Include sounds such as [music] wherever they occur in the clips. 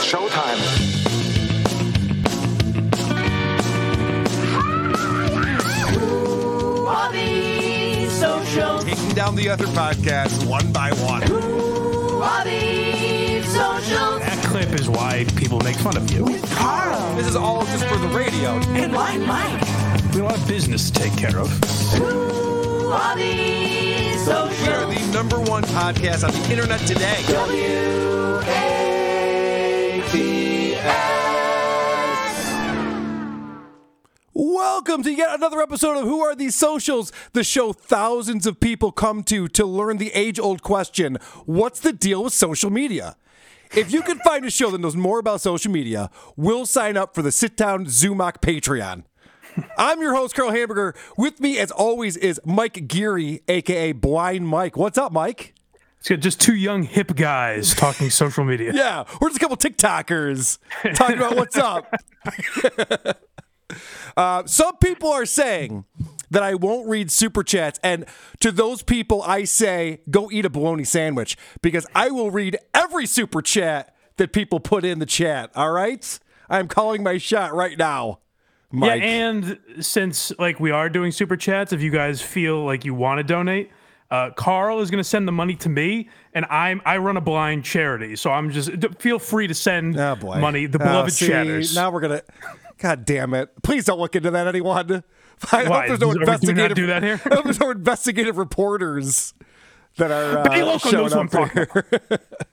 showtime. Are these socials? Taking down the other podcasts one by one. Are these socials? That clip is why people make fun of you. We Karl This is all just for the radio. and Blind Mike. We have a lot of business to take care of. Are these We are the number one podcast on the internet today. Welcome to yet another episode of Who Are These Socials, the show thousands of people come to to learn the age old question what's the deal with social media? If you can find a show that knows more about social media, we'll sign up for the Sit Down Zumock Patreon. I'm your host, Karl Hamburger. With me, as always, is Mike Geary, aka Blind Mike. What's up, Mike? It's got just two young hip guys talking [laughs] social media. Yeah, we're just a couple TikTokers talking about what's up. [laughs] [laughs] uh, some people are saying that I won't read super chats, and to those people, I say go eat a bologna sandwich because I will read every super chat that people put in the chat. All right, I'm calling my shot right now. Mike. Yeah, and since like we are doing super chats, if you guys feel like you want to donate, uh, Karl is going to send the money to me, and I'm I run a blind charity, so I'm just feel free to send Oh money. The Oh, beloved see, chatters. Now we're gonna. God damn it! Please don't look into that, anyone. [laughs] I Why? hope there's no Are we- do we not investigative. do that here? [laughs] I hope there's no investigative reporters that are uh, Loco showing knows what up I'm here. [laughs]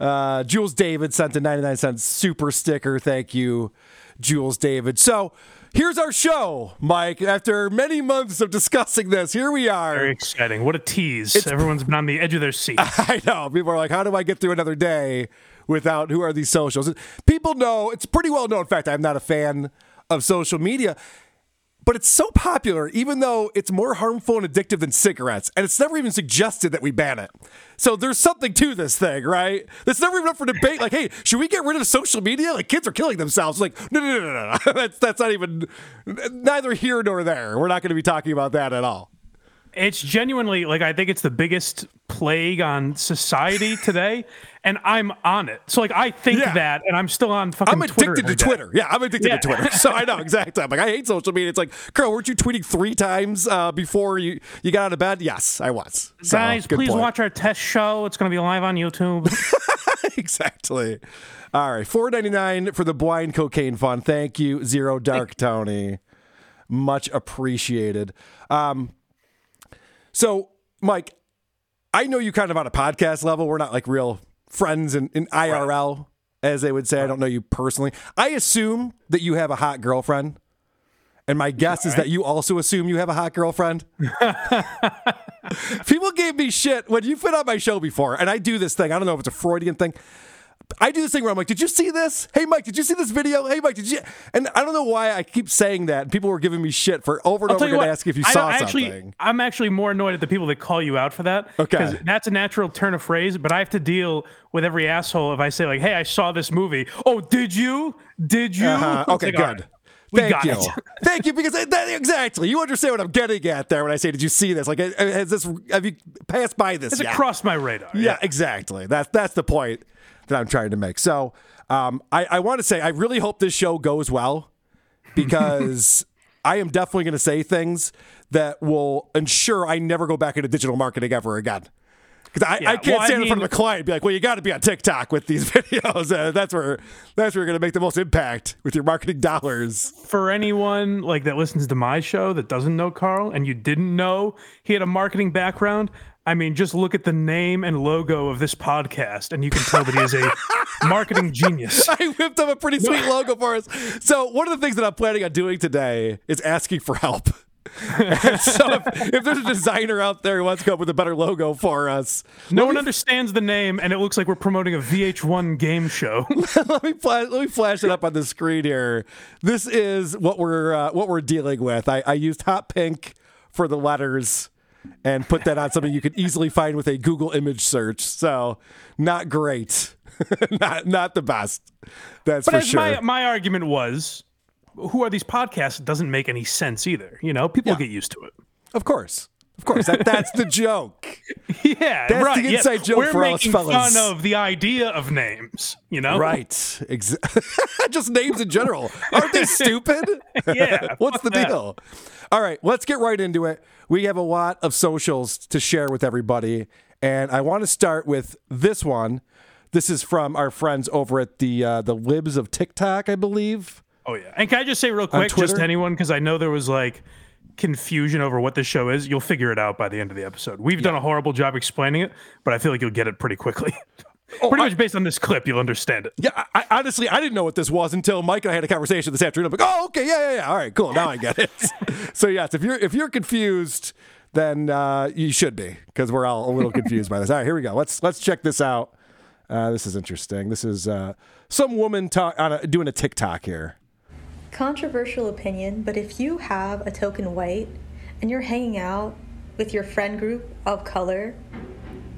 Uh, Jules David sent a 99 cent super sticker. Thank you, Jules David. So here's our show, Mike. After many months of discussing this, here we are. Very exciting. What a tease. Everyone's been on the edge of their seat. [laughs] I know. People are like, how do I get through another day without who are these socials? People know, it's pretty well known. In fact, I'm not a fan of social media, but it's so popular, even though it's more harmful and addictive than cigarettes. And it's never even suggested that we ban it. So there's something to this thing, right? That's never even up for debate. Like, hey, should we get rid of social media? Like, kids are killing themselves. Like, no, no, no, no, no. [laughs] that's, that's not even, neither here nor there. We're not going to be talking about that at all. It's genuinely like I think it's the biggest plague on society today, and I'm on it. So like I think Yeah. that, and I'm still on fucking. Twitter. I'm Twitter addicted to. Twitter. Yeah, I'm addicted Yeah. to Twitter. [laughs] So I know exactly. I'm like, I hate social media. It's like, girl, weren't you tweeting three times uh, before you, you got out of bed? Yes, I was. So, Guys, please point. watch our test show. It's going to be live on YouTube. [laughs] exactly. All right, four ninety nine for the blind cocaine fund. Thank you, Zero Dark Tony. Much appreciated. Um, so Mike, I know you kind of on a podcast level. We're not like real friends in, in IRL, as they would say. I don't know you personally. I assume that you have a hot girlfriend. And my guess is that you also assume you have a hot girlfriend. [laughs] People gave me shit when you've been on my show before, and I do this thing. I don't know if it's a Freudian thing. I do this thing where I'm like, "Did you see this? Hey, Mike, did you see this video? Hey, Mike, did you?" And I don't know why I keep saying that. People were giving me shit for over and I'll over again, what, asking if you I saw actually, something. I'm actually more annoyed at the people that call you out for that. Okay. Because that's a natural turn of phrase, but I have to deal with every asshole if I say like, "Hey, I saw this movie." Oh, did you? Did you? Uh-huh. Okay, like, good. right, we Thank got you. [laughs] Thank you, because that, exactly you understand what I'm getting at there when I say, "Did you see this?" Like, has this have you passed by this? Has it crossed my radar? Yeah, exactly. That's that's the point that I'm trying to make. So, um, I, I want to say I really hope this show goes well [laughs] because I am definitely going to say things that will ensure I never go back into digital marketing ever again. Because I, Yeah, I can't well, I stand in front of a client and be like, "Well, you got to be on TikTok with these [laughs] videos. Uh, that's where that's where you're going to make the most impact with your marketing dollars." For anyone like that listens to my show that doesn't know Karl and you didn't know he had a marketing background, I mean, just look at the name and logo of this podcast and you can tell that he is a [laughs] marketing genius. [laughs] I whipped up a pretty sweet [laughs] logo for us. So one of the things that I'm planning on doing today is asking for help. And so if, if there's a designer out there who wants to come up with a better logo for us, No one understands the name, and it looks like we're promoting a VH1 game show. let me flash, let me flash it up on the screen here. This is what we're uh, what we're dealing with. I, I used hot pink for the letters and put that on something you could easily find with a Google image search. So not great, [laughs] not not the best. That's But for sure. my my argument was, who are these podcasts? Doesn't make any sense either. You know, people Yeah. get used to it. Of course. Of course, that, that's the [laughs] joke. Yeah, That's the right. yeah. inside joke We're for us making fellas. fun of the idea of names. You know, Right. Ex- [laughs] Just names in general. Aren't they [laughs] stupid? Yeah. What's the that. deal? All right, let's get right into it. We have a lot of socials to share with everybody, and I want to start with this one. This is from our friends over at the uh, the Libs of TikTok, I believe. Oh yeah. And can I just say real quick, just anyone, because I know there was like confusion over what this show is. You'll figure it out by the end of the episode. We've done a horrible job explaining it, but I feel like you'll get it pretty quickly. [laughs] pretty Oh, I- much based on this clip, you'll understand it. Yeah, I, I- honestly, I didn't know what this was until Mike and I had a conversation this afternoon. I'm like, oh, okay, yeah, yeah, yeah. All right, cool. Now I get it. [laughs] so yes, if you're if you're confused, then uh, you should be because we're all a little confused by this. All right, here we go. Let's let's check this out. Uh, this is interesting. This is uh, some woman talk, on a, doing a TikTok here. Controversial opinion, but if you have a token white and you're hanging out with your friend group of color,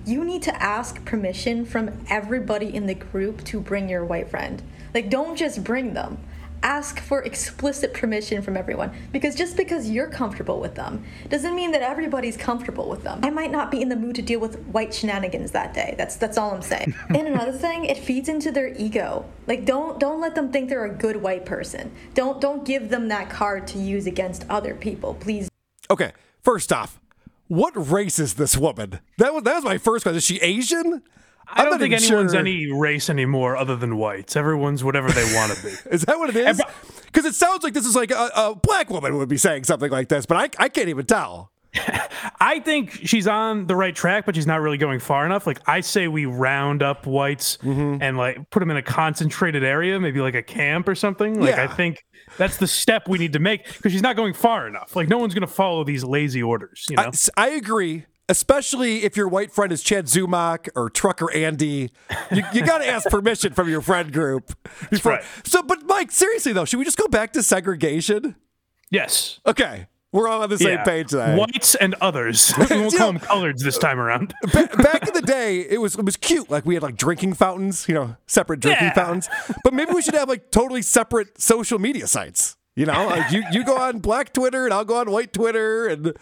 you need to ask permission from everybody in the group to bring your white friend. Like, don't just bring them. Ask for explicit permission from everyone. Because just because you're comfortable with them doesn't mean that everybody's comfortable with them. I might not be in the mood to deal with white shenanigans that day. That's that's all I'm saying. [laughs] and another thing, it feeds into their ego. Like don't don't let them think they're a good white person. Don't don't give them that card to use against other people. Please Okay, first off, what race is this woman? That was that was my first question. Is she Asian? I don't think anyone's sure- any race anymore other than whites. Everyone's whatever they want to be. [laughs] Is that what it is? Because it sounds like this is like a, a black woman would be saying something like this, but I, I can't even tell. [laughs] I think she's on the right track, but she's not really going far enough. Like I say, we round up whites Mm-hmm. and like put them in a concentrated area, maybe like a camp or something. Like I think that's the step we need to make because she's not going far enough. Like no one's going to follow these lazy orders. You know, I agree, especially if your white friend is Chad Zumock or Trucker Andy. You, you got to ask permission from your friend group. Before, right. So, but Mike, seriously though, should we just go back to segregation? yes. Okay, we're all on the same Yeah. page today. Whites and others. [laughs] we won't Yeah. call them coloreds this time around. Ba- back in the day, it was it was cute. Like we had like drinking fountains, you know, separate drinking Yeah. fountains. But maybe we should have like totally separate social media sites. You know, like you you go on black Twitter and I'll go on white Twitter, and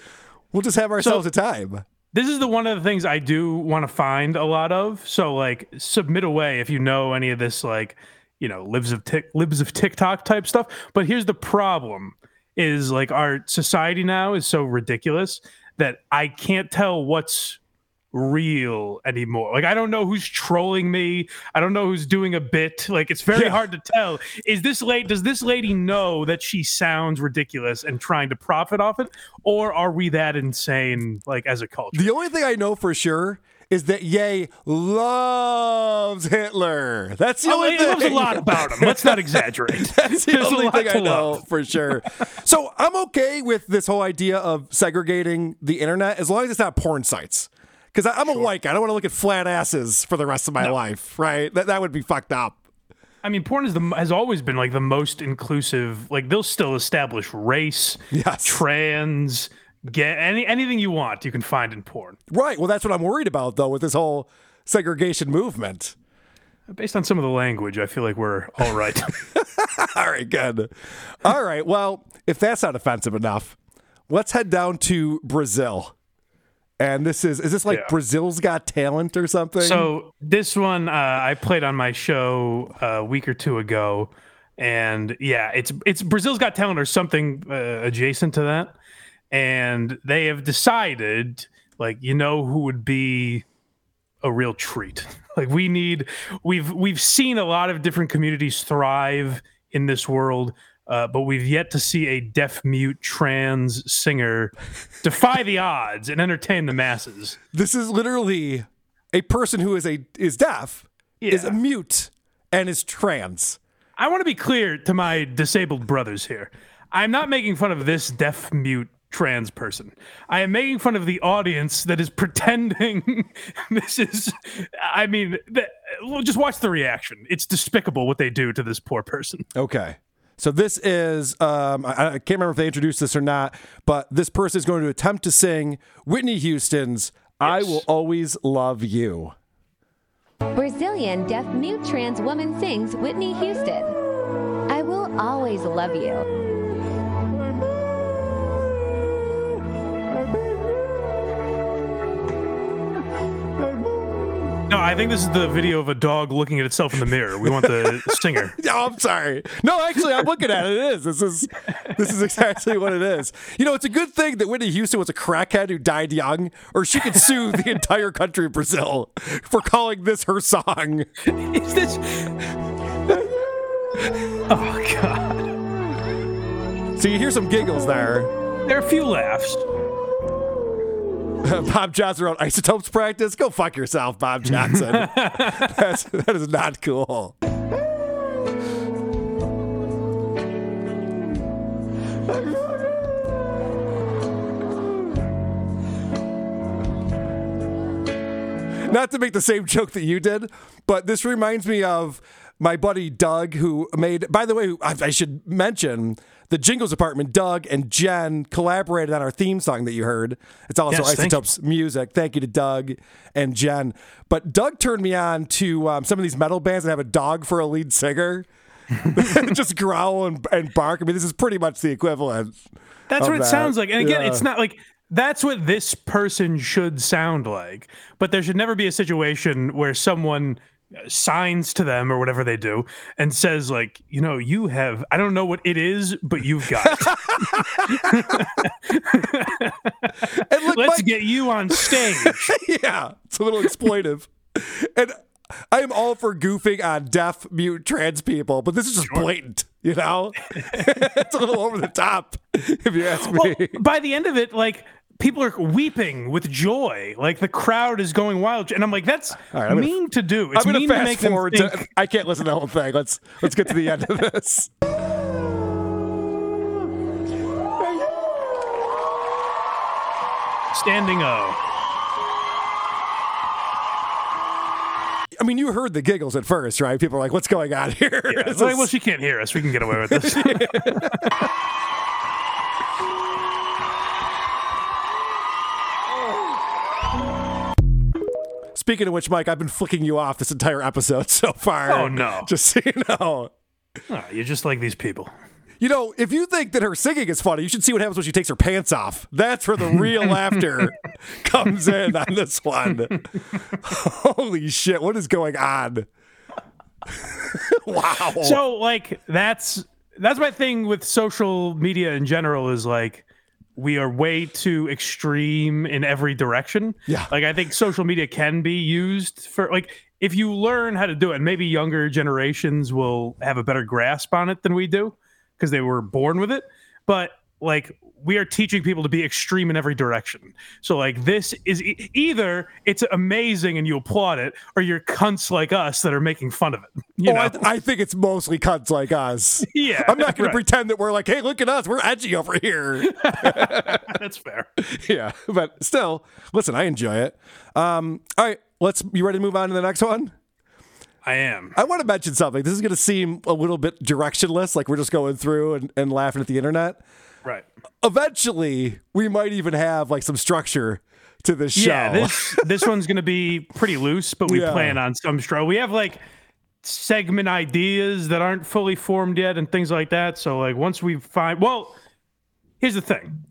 we'll just have ourselves a time. This is the one of the things I do want to find a lot of. So like submit away if you know any of this like, you know, libs of tic- libs of TikTok type stuff. But here's the problem is like our society now is so ridiculous that I can't tell what's real anymore. Like I don't know who's trolling me. I don't know who's doing a bit. [laughs] Like it's very Yeah. hard to tell. Is this late does this lady know that she sounds ridiculous and trying to profit off it or are we that insane like as a culture? The only thing I know for sure is that Ye loves Hitler. That's the Oh, only he thing. loves a lot about him. Let's not exaggerate. [laughs] That's the There's only thing I know love. for sure. [laughs] So I'm okay with this whole idea of segregating the internet as long as it's not porn sites. Because I'm a white guy. I don't want to look at flat asses for the rest of my life, right? That, that would be fucked up. I mean, porn is the has always been like the most inclusive. Like they'll still establish race, Yes. trans, get any anything you want you can find in porn. Right. Well, that's what I'm worried about, though, with this whole segregation movement. Based on some of the language, I feel like we're all right. [laughs] All right, good. All right. Well, if that's not offensive enough, let's head down to Brazil. And this is is this like Yeah. Brazil's Got Talent or something? so this one uh, I played on my show a week or two ago, and yeah, it's it's Brazil's Got Talent or something uh, adjacent to that, and they have decided like you know who would be a real treat. [laughs] Like we need we've we've seen a lot of different communities thrive in this world. Uh, but we've yet to see a deaf mute trans singer defy the odds and entertain the masses. this is literally a person who is a is deaf, is a mute, and is trans. I want to be clear to my disabled brothers here. I'm not making fun of this deaf mute trans person. I am making fun of the audience that is pretending [laughs] this is I mean, that, well, just watch the reaction. It's despicable what they do to this poor person. Okay. So this is um, I, I can't remember if they introduced this or not, but this person is going to attempt to sing Whitney Houston's "I Will Always Love You." Brazilian deaf mute trans woman sings Whitney Houston. I will always love you. No, I think this is the video of a dog looking at itself in the mirror. We want the [laughs] stinger. Oh, I'm sorry. No, actually, I'm looking at it. It is. This is this is exactly what it is. You know, it's a good thing that Whitney Houston was a crackhead who died young, or she could sue the [laughs] entire country of Brazil for calling this her song. Is this? Oh God! So you hear some giggles there. There are a few laughs. [laughs] Bob Johnson wrote isotopes practice. Go fuck yourself, Bob Johnson. [laughs] That's, that is not cool. Not to make the same joke that you did, but this reminds me of my buddy Doug, who made, by the way, I, I should mention the Jingles Department, Doug and Jen collaborated on our theme song that you heard. It's also Yes, thank. Isotopes music. Thank you to Doug and Jen. But Doug turned me on to um, some of these metal bands that have a dog for a lead singer. [laughs] Just growl and, and bark. I mean, this is pretty much the equivalent. That's what it that. sounds like. And again, Yeah. it's not like that's what this person should sound like. But there should never be a situation where someone signs to them or whatever they do and says like, you know, you have I don't know what it is, but you've got [laughs] look, Let's Mike- get you on stage. [laughs] yeah, it's a little exploitive. and I am all for goofing on deaf, mute, trans people, but this is just blatant, you know? [laughs] it's a little over the top, if you ask me. well, by the end of it, like people are weeping with joy. Like the crowd is going wild. And I'm like, that's right, I'm gonna- mean to do. It's I'm gonna mean to make them forward think to I can't listen to the whole thing. Let's let's get to the end of this. [laughs] standing O. I mean, you heard the giggles at first, right? People are like, "What's going on here?" [laughs] This like, well, she can't hear us. We can get away with this. [laughs] Speaking of which, Mike, I've been flicking you off this entire episode [laughs] so far. Oh, no. [laughs] Just so you know. Oh, you're just like these people. You know, if you think that her singing is funny, you should see what happens when she takes her pants off. That's where the real [laughs] laughter comes in on this one. Holy shit, what is going on? wow. So like that's that's my thing with social media in general is like we are way too extreme in every direction. Yeah. Like I think social media can be used for like if you learn how to do it, and maybe younger generations will have a better grasp on it than we do because they were born with it. But like we are teaching people to be extreme in every direction. So like this is e- either it's amazing and you applaud it, or you're cunts like us that are making fun of it. [laughs] You Oh, know? I, I think it's mostly cunts like us. [laughs] Yeah, I'm not going right. to pretend that we're like, hey, look at us. We're edgy over here. [laughs] That's fair. yeah. But still, listen, I enjoy it. Um, all right. Let's, you ready to move on to the next one? I am. I want to mention something. This is going to seem a little bit directionless, like we're just going through and, and laughing at the internet. Right. Eventually, we might even have like some structure to this show. Yeah, this [laughs] this one's gonna be pretty loose, but we Yeah. plan on some stro. We have like segment ideas that aren't fully formed yet and things like that. So like once we find well, here's the thing.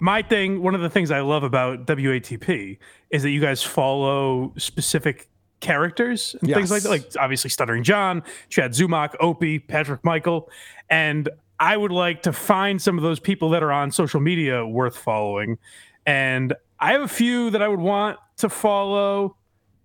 My thing, one of the things I love about WATP is that you guys follow specific characters and things like that. Like obviously Stuttering John, Chad Zumock, Opie, Patrick Michael. And I would like to find some of those people that are on social media worth following. And I have a few that I would want to follow.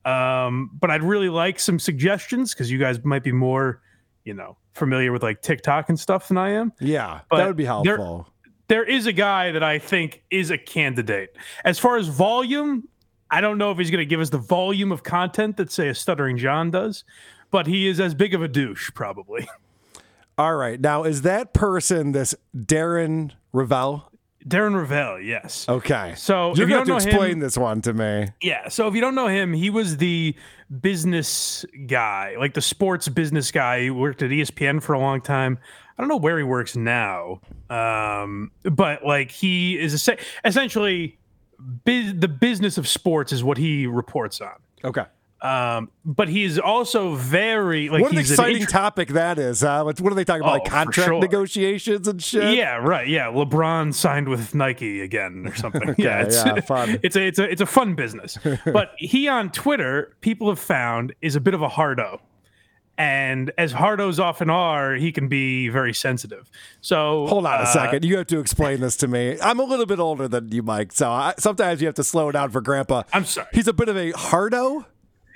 Um, but I'd really like some suggestions because you guys might be more, you know, familiar with like TikTok and stuff than I am yeah, But that would be there- helpful. there is a guy that I think is a candidate. As far as volume, I don't know if he's going to give us the volume of content that, say, a Stuttering John does, but he is as big of a douche, probably. [laughs] All right. Now, is that person this Darren Rovell? Darren Rovell, yes. Okay. So, you're going to explain him- this one to me. Yeah. So if you don't know him, he was the business guy, like the sports business guy. He worked at ESPN for a long time. I don't know where he works now, um, but like he is es- essentially bu- the business of sports is what he reports on. Okay. Um, but he's also very like what an he's an exciting topic that is. Huh? What, what are they talking about? Oh, like contract sure. negotiations and shit. Yeah, right. Yeah, LeBron signed with Nike again or something. [laughs] yeah, it's, yeah, fun. [laughs] it's a it's a it's a fun business. [laughs] but he on Twitter, people have found is a bit of a hardo, and as hardos often are, he can be very sensitive. So Hold on a uh, second. You have to explain this to me. I'm a little bit older than you, Mike, so I, sometimes you have to slow down for Grandpa. I'm sorry. He's a bit of a hardo.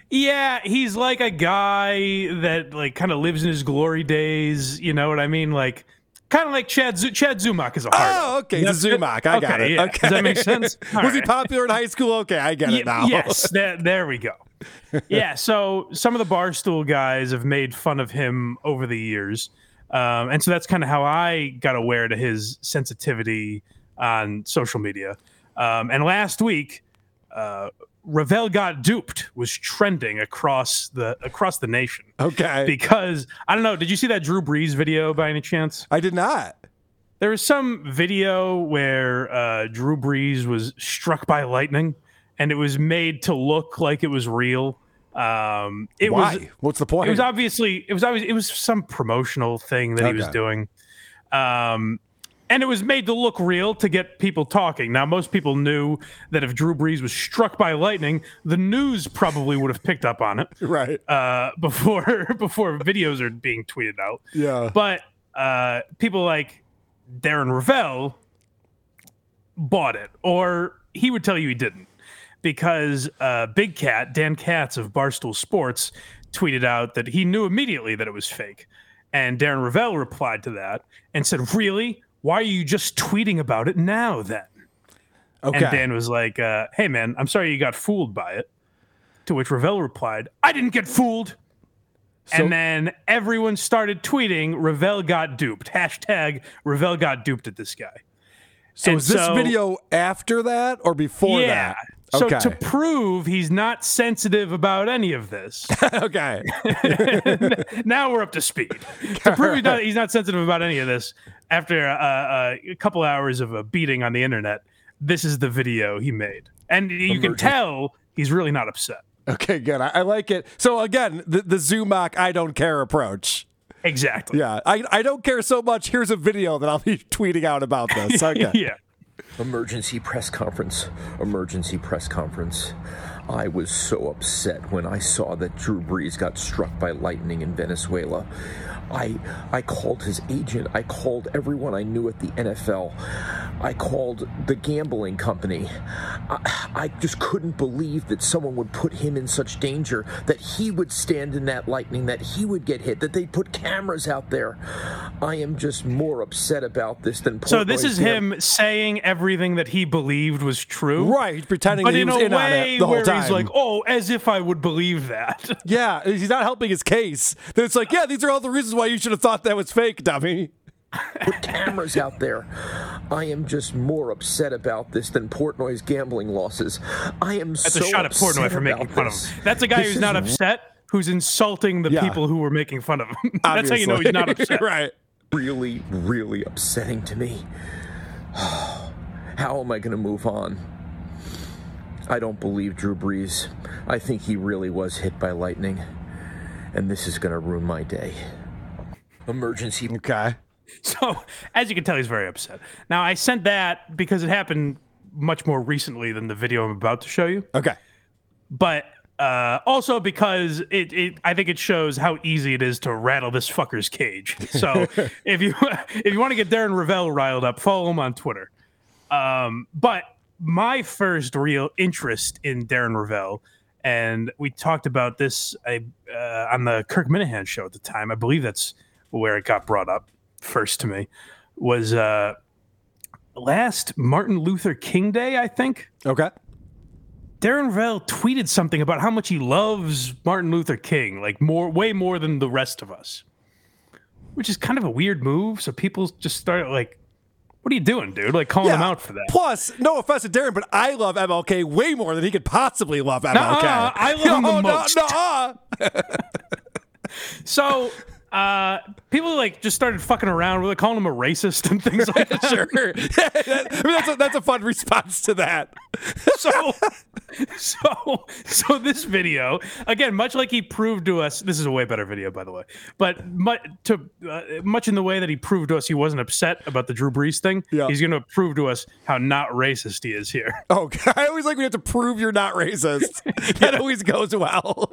Yeah, he's like a guy that like kind of lives in his glory days. You know what I mean? Like kind of like Chad Z- Chad Zumock is a hardo. Oh, okay. That's- Zumock. I got it. yeah. Okay. Does that make sense? [laughs] Was he popular in high school? Okay, I get it now. Yes, [laughs] that, there we go. Yeah, so some of the Barstool guys have made fun of him over the years. Um, and so that's kind of how I got aware to his sensitivity on social media. Um, and last week, uh, Rovell got duped was trending across the across the nation Okay. because I don't know. Did you see that Drew Brees video by any chance? I did not. There was some video where uh, Drew Brees was struck by lightning, and it was made to look like it was real. Um, it Why? was What's the point? it was obviously it was obvious it was some promotional thing that he was Okay. doing, um, and it was made to look real to get people talking. Now, most people knew that if Drew Brees was struck by lightning, the news probably would have picked up on it [laughs] right. uh, before [laughs] before videos are being tweeted out. Yeah. But uh, people like Darren Rovell bought it, or he would tell you he didn't, because uh, Big Cat Dan Katz of Barstool Sports tweeted out that he knew immediately that it was fake, and Darren Rovell replied to that and said, "Really? Why are you just tweeting about it now then?" Okay. And Dan was like, uh, "Hey man, I'm sorry you got fooled by it." To which Rovell replied, "I didn't get fooled." So- and then everyone started tweeting, Rovell got duped. Hashtag Rovell got duped at this guy. so and is this so- video after that or before yeah. that? So Okay. to prove he's not sensitive about any of this, [laughs] okay. [laughs] now we're up to speed. To [laughs] prove he's not sensitive about any of this, after uh, uh, a couple hours of a beating on the internet, this is the video he made. And you can tell he's really not upset. Okay, good. I, I like it. So again, the, the Zumock I don't care approach. Exactly. Yeah. I, I don't care so much. Here's a video that I'll be [laughs] tweeting out about this. [laughs] Okay. yeah. Emergency press conference. Emergency press conference. I was so upset when I saw that Drew Brees got struck by lightning in Venezuela. I I called his agent. I called everyone I knew at the NFL. I called the gambling company. I, I just couldn't believe that someone would put him in such danger, that he would stand in that lightning, that he would get hit, that they'd put cameras out there. I am just more upset about this than So this Portnoy's is gam- him saying everything that he believed was true. Right. He's pretending But that he in was a in on way it the whole where time. he's like, oh, as if I would believe that. yeah, he's not helping his case. Then it's like, yeah, these are all the reasons why you should have thought that was fake, dummy. put cameras out there. I am just more upset about this than Portnoy's gambling losses. I am so That's so a shot at Portnoy for making about fun of him. That's a guy This who's is not upset, who's insulting the Yeah. people who were making fun of him. [laughs] That's how you know he's not [laughs] upset. right. really, really upsetting to me. [sighs] How am I going to move on? I don't believe Drew Brees. I think he really was hit by lightning, and this is going to ruin my day. Emergency Okay. [laughs] So, as you can tell, he's very upset. Now, I sent that because it happened much more recently than the video I'm about to show you, Okay. but uh, also because it, it, I think it shows how easy it is to rattle this fucker's cage. So, [laughs] if you [laughs] if you want to get Darren Rovell riled up, follow him on Twitter. Um, but my first real interest in Darren Rovell, and we talked about this uh, on the Kirk Minihane show at the time. I believe that's where it got brought up first to me. Was uh, last Martin Luther King Day, I think. Okay. Darren Rovell tweeted something about how much he loves Martin Luther King, like more, way more than the rest of us, which is kind of a weird move. So people just start like, "What are you doing, dude?" Like calling him out for that. Plus, no offense to Darren, but I love MLK way more than he could possibly love MLK. Nuh-uh, I love [laughs] him the No, no, most. nuh-uh. [laughs] So uh, people like just started fucking around with it, calling him a racist and things like [laughs] that. sure. [laughs] I mean, that's a, that's a fun response to that. so so so this video again much like he proved to us this is a way better video by the way but much to uh, much in the way that he proved to us he wasn't upset about the drew brees thing Yeah. he's going to prove to us how not racist he is here Oh, [laughs] I always like when you have to prove you're not racist. That always goes well.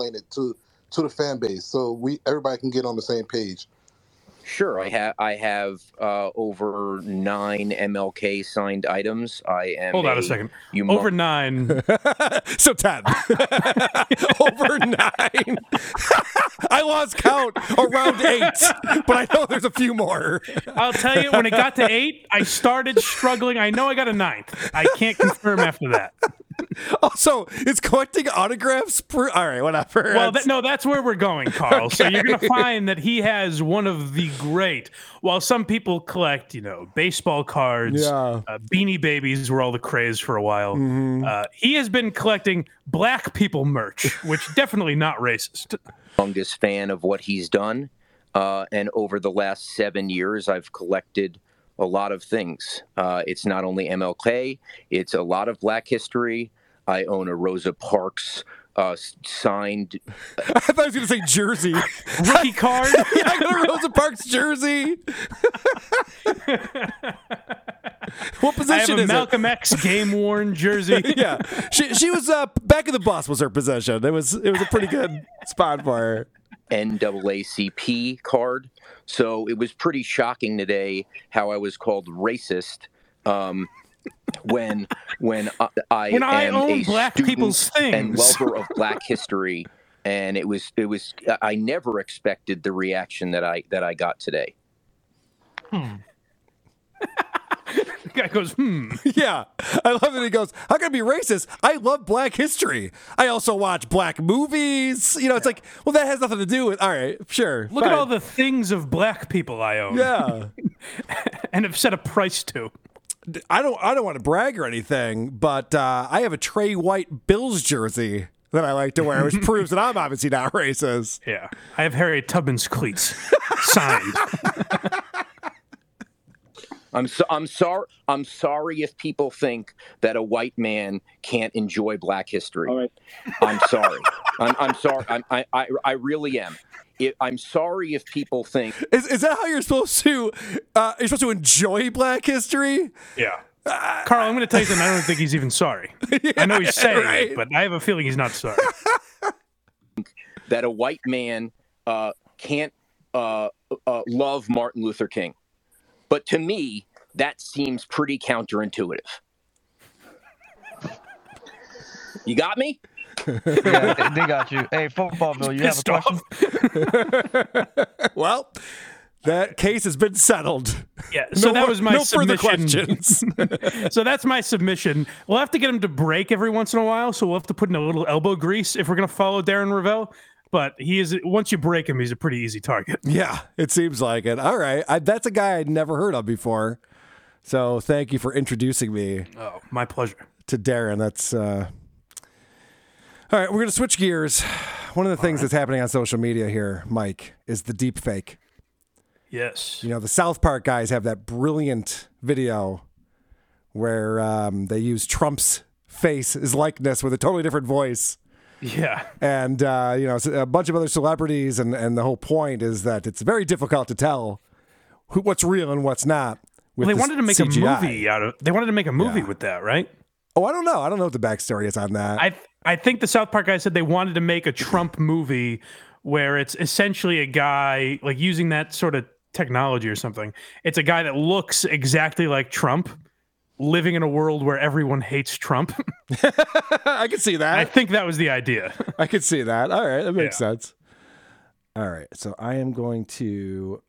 Explain it to to the fan base so we everybody can get on the same page. Sure, I have I have uh, over nine MLK signed items. I am. hold on a second You over nine [laughs] So 10. [laughs] Over nine. [laughs] I lost count around eight, but I know there's a few more. i'll tell you when it got to eight i started struggling i know i got a ninth i can't confirm after that [laughs] Also, it's collecting autographs. Per- All right, whatever. Well, That's- that, no, that's where we're going, Karl. So you're going [laughs] to find that he has one of the great. While some people collect, you know, baseball cards, Yeah. uh, beanie babies were all the craze for a while. Mm-hmm. Uh, he has been collecting black people merch, which [laughs] definitely not racist. Longest fan of what he's done. Uh, and over the last seven years, I've collected a lot of things. Uh, it's not only MLK, it's a lot of Black history. I own a Rosa Parks uh, signed. [laughs] I thought I was going to say jersey. [laughs] Rookie [laughs] card. yeah, I got a Rosa Parks jersey. what I have position a is Malcolm X game worn jersey. Yeah, she she was uh, back of the bus was her possession. It was it was a pretty good spot for her. NAACP card. So it was pretty shocking today how I was called racist um, when when I, I When I am own a black people's and lover of Black history. And it was it was I never expected the reaction that I that I got today. The guy goes, hmm. [laughs] Yeah, I love that he goes. How can I be racist? I love Black history. I also watch black movies. You know, it's like, well, that has nothing to do with. All right, sure. Look at all the things of black people I own Yeah, [laughs] and have set a price to. I don't. I don't want to brag or anything, but uh, I have a Trey White Bills jersey that I like to wear, which [laughs] proves that I'm obviously not racist. Yeah. I have Harriet Tubman's cleats signed. I'm so, I'm sorry I'm sorry if people think that a white man can't enjoy Black history. All right. I'm sorry. I'm, I'm sorry. I'm, I, I I really am. It, I'm sorry if people think Is, is that how you're supposed to? Uh, you're supposed to enjoy Black history? Yeah. Karl, I'm going to tell you something. I don't think he's even sorry. [laughs] I know he's saying right. it, but I have a feeling he's not sorry. [laughs] that a white man uh, can't uh, uh, love Martin Luther King. But to me, that seems pretty counterintuitive. You got me? Yeah, they, they got you. Hey, football Bill, you have a question? [laughs] Well, that case has been settled. Yeah. So No that more- was my no further submission. questions. [laughs] [laughs] so that's my submission. We'll have to get him to break every once in a while. So we'll have to put in a little elbow grease if we're going to follow Darren Rovell. But he is once you break him, he's a pretty easy target. [laughs] Yeah, it seems like it. All right. I, that's a guy I'd never heard of before. So thank you for introducing me Oh, my pleasure. to Darren. That's uh all right, we're gonna switch gears. One of the things that's happening on social media here, Mike, is the deep fake. Yes. You know, the South Park guys have that brilliant video where um, they use Trump's face, his likeness, with a totally different voice. Yeah. and uh, you know a bunch of other celebrities, and and the whole point is that it's very difficult to tell who, what's real and what's not. With Well, they wanted to make CGI. a movie out of. They wanted to make a movie Yeah. with that, right? Oh, I don't know. I don't know what the backstory is on that. I I think the South Park guys said they wanted to make a Trump movie where it's essentially a guy like using that sort of technology or something. It's a guy that looks exactly like Trump, living in a world where everyone hates Trump. [laughs] I can see that. I think that was the idea. [laughs] I can see that. All right, that makes Yeah. sense. All right, so I am going to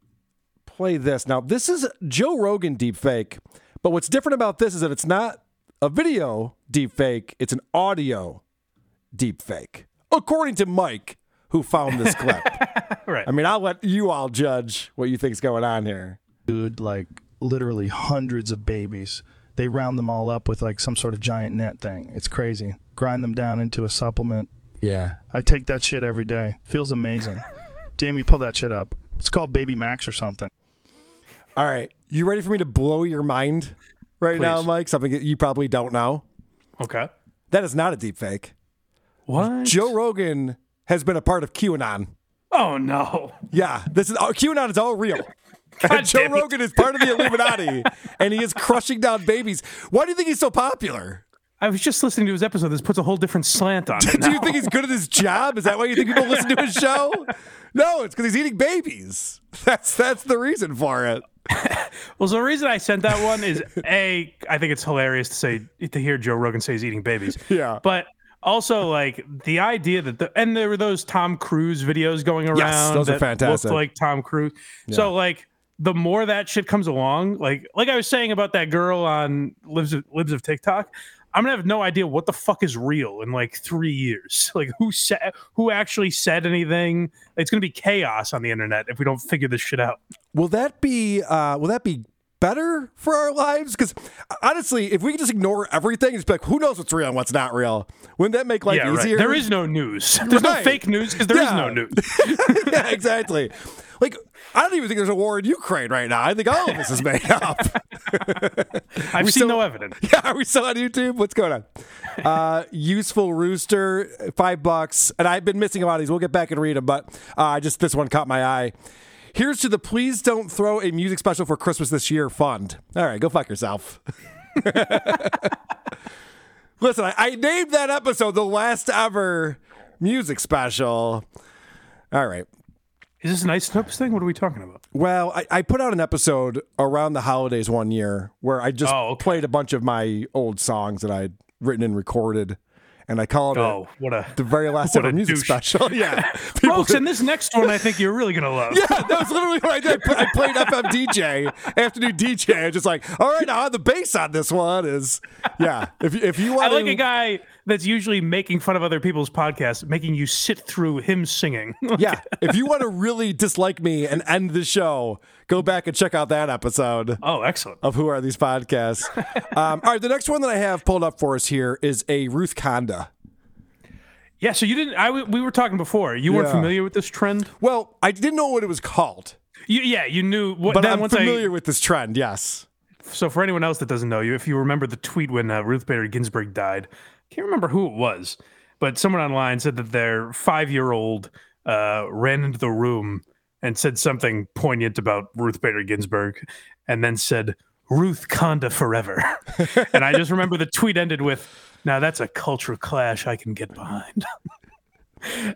play this now. This is Joe Rogan deepfake, but what's different about this is that it's not a video deepfake; it's an audio deepfake, according to Mike, who found this clip. [laughs] right. I mean, I'll let you all judge what you think's going on here. dude like literally hundreds of babies. They round them all up with like some sort of giant net thing. It's crazy. Grind them down into a supplement, Yeah. I take that shit every day. Feels amazing. [laughs] Damn, you pull that shit up. It's called Baby Max or something. All right. You ready for me to blow your mind right now, Mike? Something that you probably don't know. Okay. That is not a deep fake. What? Joe Rogan has been a part of QAnon. Oh no. Yeah, this is uh, QAnon is all real. [laughs] God Joe. Rogan is part of the Illuminati, and he is crushing down babies. Why do you think he's so popular? I was just listening to his episode. This puts a whole different slant on [laughs] it. Do you think he's good at his job? Is that why you think people listen to his show? No, it's because he's eating babies. That's that's the reason for it. [laughs] Well, so the reason I sent that one is a, I think it's hilarious to say to hear Joe Rogan say he's eating babies. Yeah. But also like the idea that the and there were those Tom Cruise videos going around. those are that fantastic. Looked like Tom Cruise. So like the more that shit comes along, like like I was saying about that girl on Libs of, Libs of TikTok. I'm gonna have no idea what the fuck is real in like three years. [laughs] Like who said who actually said anything? It's gonna be chaos on the internet if we don't figure this shit out. Will that be uh, will that be better for our lives? Because honestly, if we could just ignore everything be like, who knows what's real and what's not real? Wouldn't that make life yeah, right. easier? There is no news. [laughs] There's Right. no fake news because there is Yeah. no news. [laughs] yeah, exactly. Like, I don't even think there's a war in Ukraine right now. I think all of this is made up. [laughs] I've seen still- no evidence. [laughs] yeah, are we still on YouTube? What's going on? Uh, useful rooster, five bucks, and I've been missing a lot of these. We'll get back and read them, but uh, just this one caught my eye. Here's to the please don't throw a music special for Christmas this year fund. All right, go fuck yourself. [laughs] Listen, I, I named that episode the last ever music special. All right. Is this an Ice Snoops thing? What are we talking about? Well, I, I put out an episode around the holidays one year where I just Oh, okay. played a bunch of my old songs that I'd written and recorded, and I called Oh, it what a the very last ever a music douche. special. [laughs] Yeah, [laughs] People- folks. And this next one, I think you're really gonna love. [laughs] yeah, that was literally what I did. I played FM DJ, afternoon DJ. I was just like, all right, now the bass on this one is, yeah. If if you I want, like to, a guy that's usually making fun of other people's podcasts, making you sit through him singing. [laughs] yeah, if you want to really dislike me and end the show, go back and check out that episode. oh, excellent. of who are these podcasts. [laughs] um, all right, the next one that I have pulled up for us here is a Ruth Conda. Yeah. So you didn't. I, we were talking before. You weren't Yeah. familiar with this trend. Well, I didn't know what it was called, You, yeah, you knew. What, but I'm familiar I, with this trend. Yes. So for anyone else that doesn't know you, if you remember the tweet when uh, Ruth Bader Ginsburg died, can't remember who it was, but someone online said that their five-year-old uh, ran into the room and said something poignant about Ruth Bader Ginsburg, and then said Ruth Conda forever. [laughs] and I just remember the tweet ended with, "Now that's a cultural clash I can get behind." [laughs]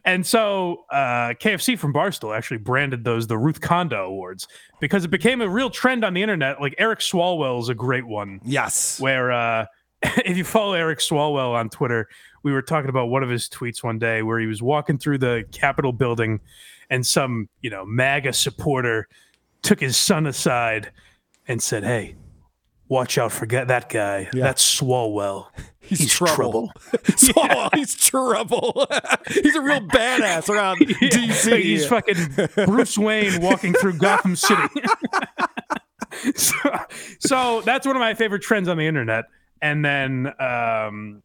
And so uh, KFC from Barstool actually branded those the Ruth Conda Awards because it became a real trend on the internet. Like Eric Swalwell is a great one Yes. where uh, [laughs] if you follow Eric Swalwell on Twitter, we were talking about one of his tweets one day where he was walking through the Capitol building and some, you know, MAGA supporter took his son aside and said, Hey, watch out for that guy. That's Swalwell. He's, trouble. so, He's trouble. he's a real badass around [laughs] DC. Like he's fucking Bruce Wayne walking through Gotham City. [laughs] so, so that's one of my favorite trends on the internet. And then um,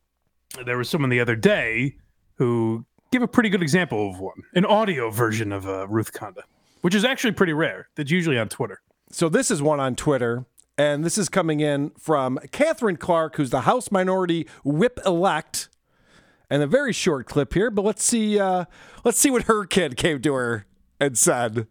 there was someone the other day who gave a pretty good example of one, an audio version of uh, Ruth Conda, which is actually pretty rare. That's usually on Twitter. So this is one on Twitter, and this is coming in from Katherine Clark, who's the House Minority Whip elect. And a very short clip here, but let's see. Uh, let's see what her kid came to her and said.